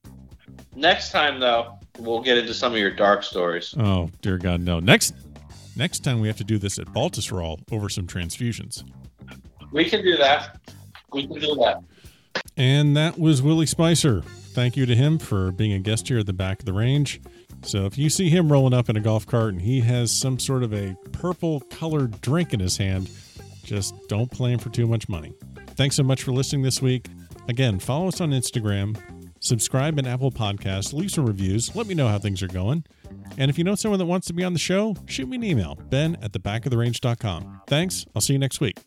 Next time, though, we'll get into some of your dark stories. Oh, dear God, no. Next next time we have to do this at Baltusrol over some transfusions. We can do that. We can do that. And that was Willie Spicer. Thank you to him for being a guest here at the back of the range. So if you see him rolling up in a golf cart and he has some sort of a purple colored drink in his hand, just don't play him for too much money. Thanks so much for listening this week. Again, follow us on Instagram, subscribe in Apple Podcasts, leave some reviews, let me know how things are going. And if you know someone that wants to be on the show, shoot me an email, ben at thebackoftherange.com. Thanks. I'll see you next week.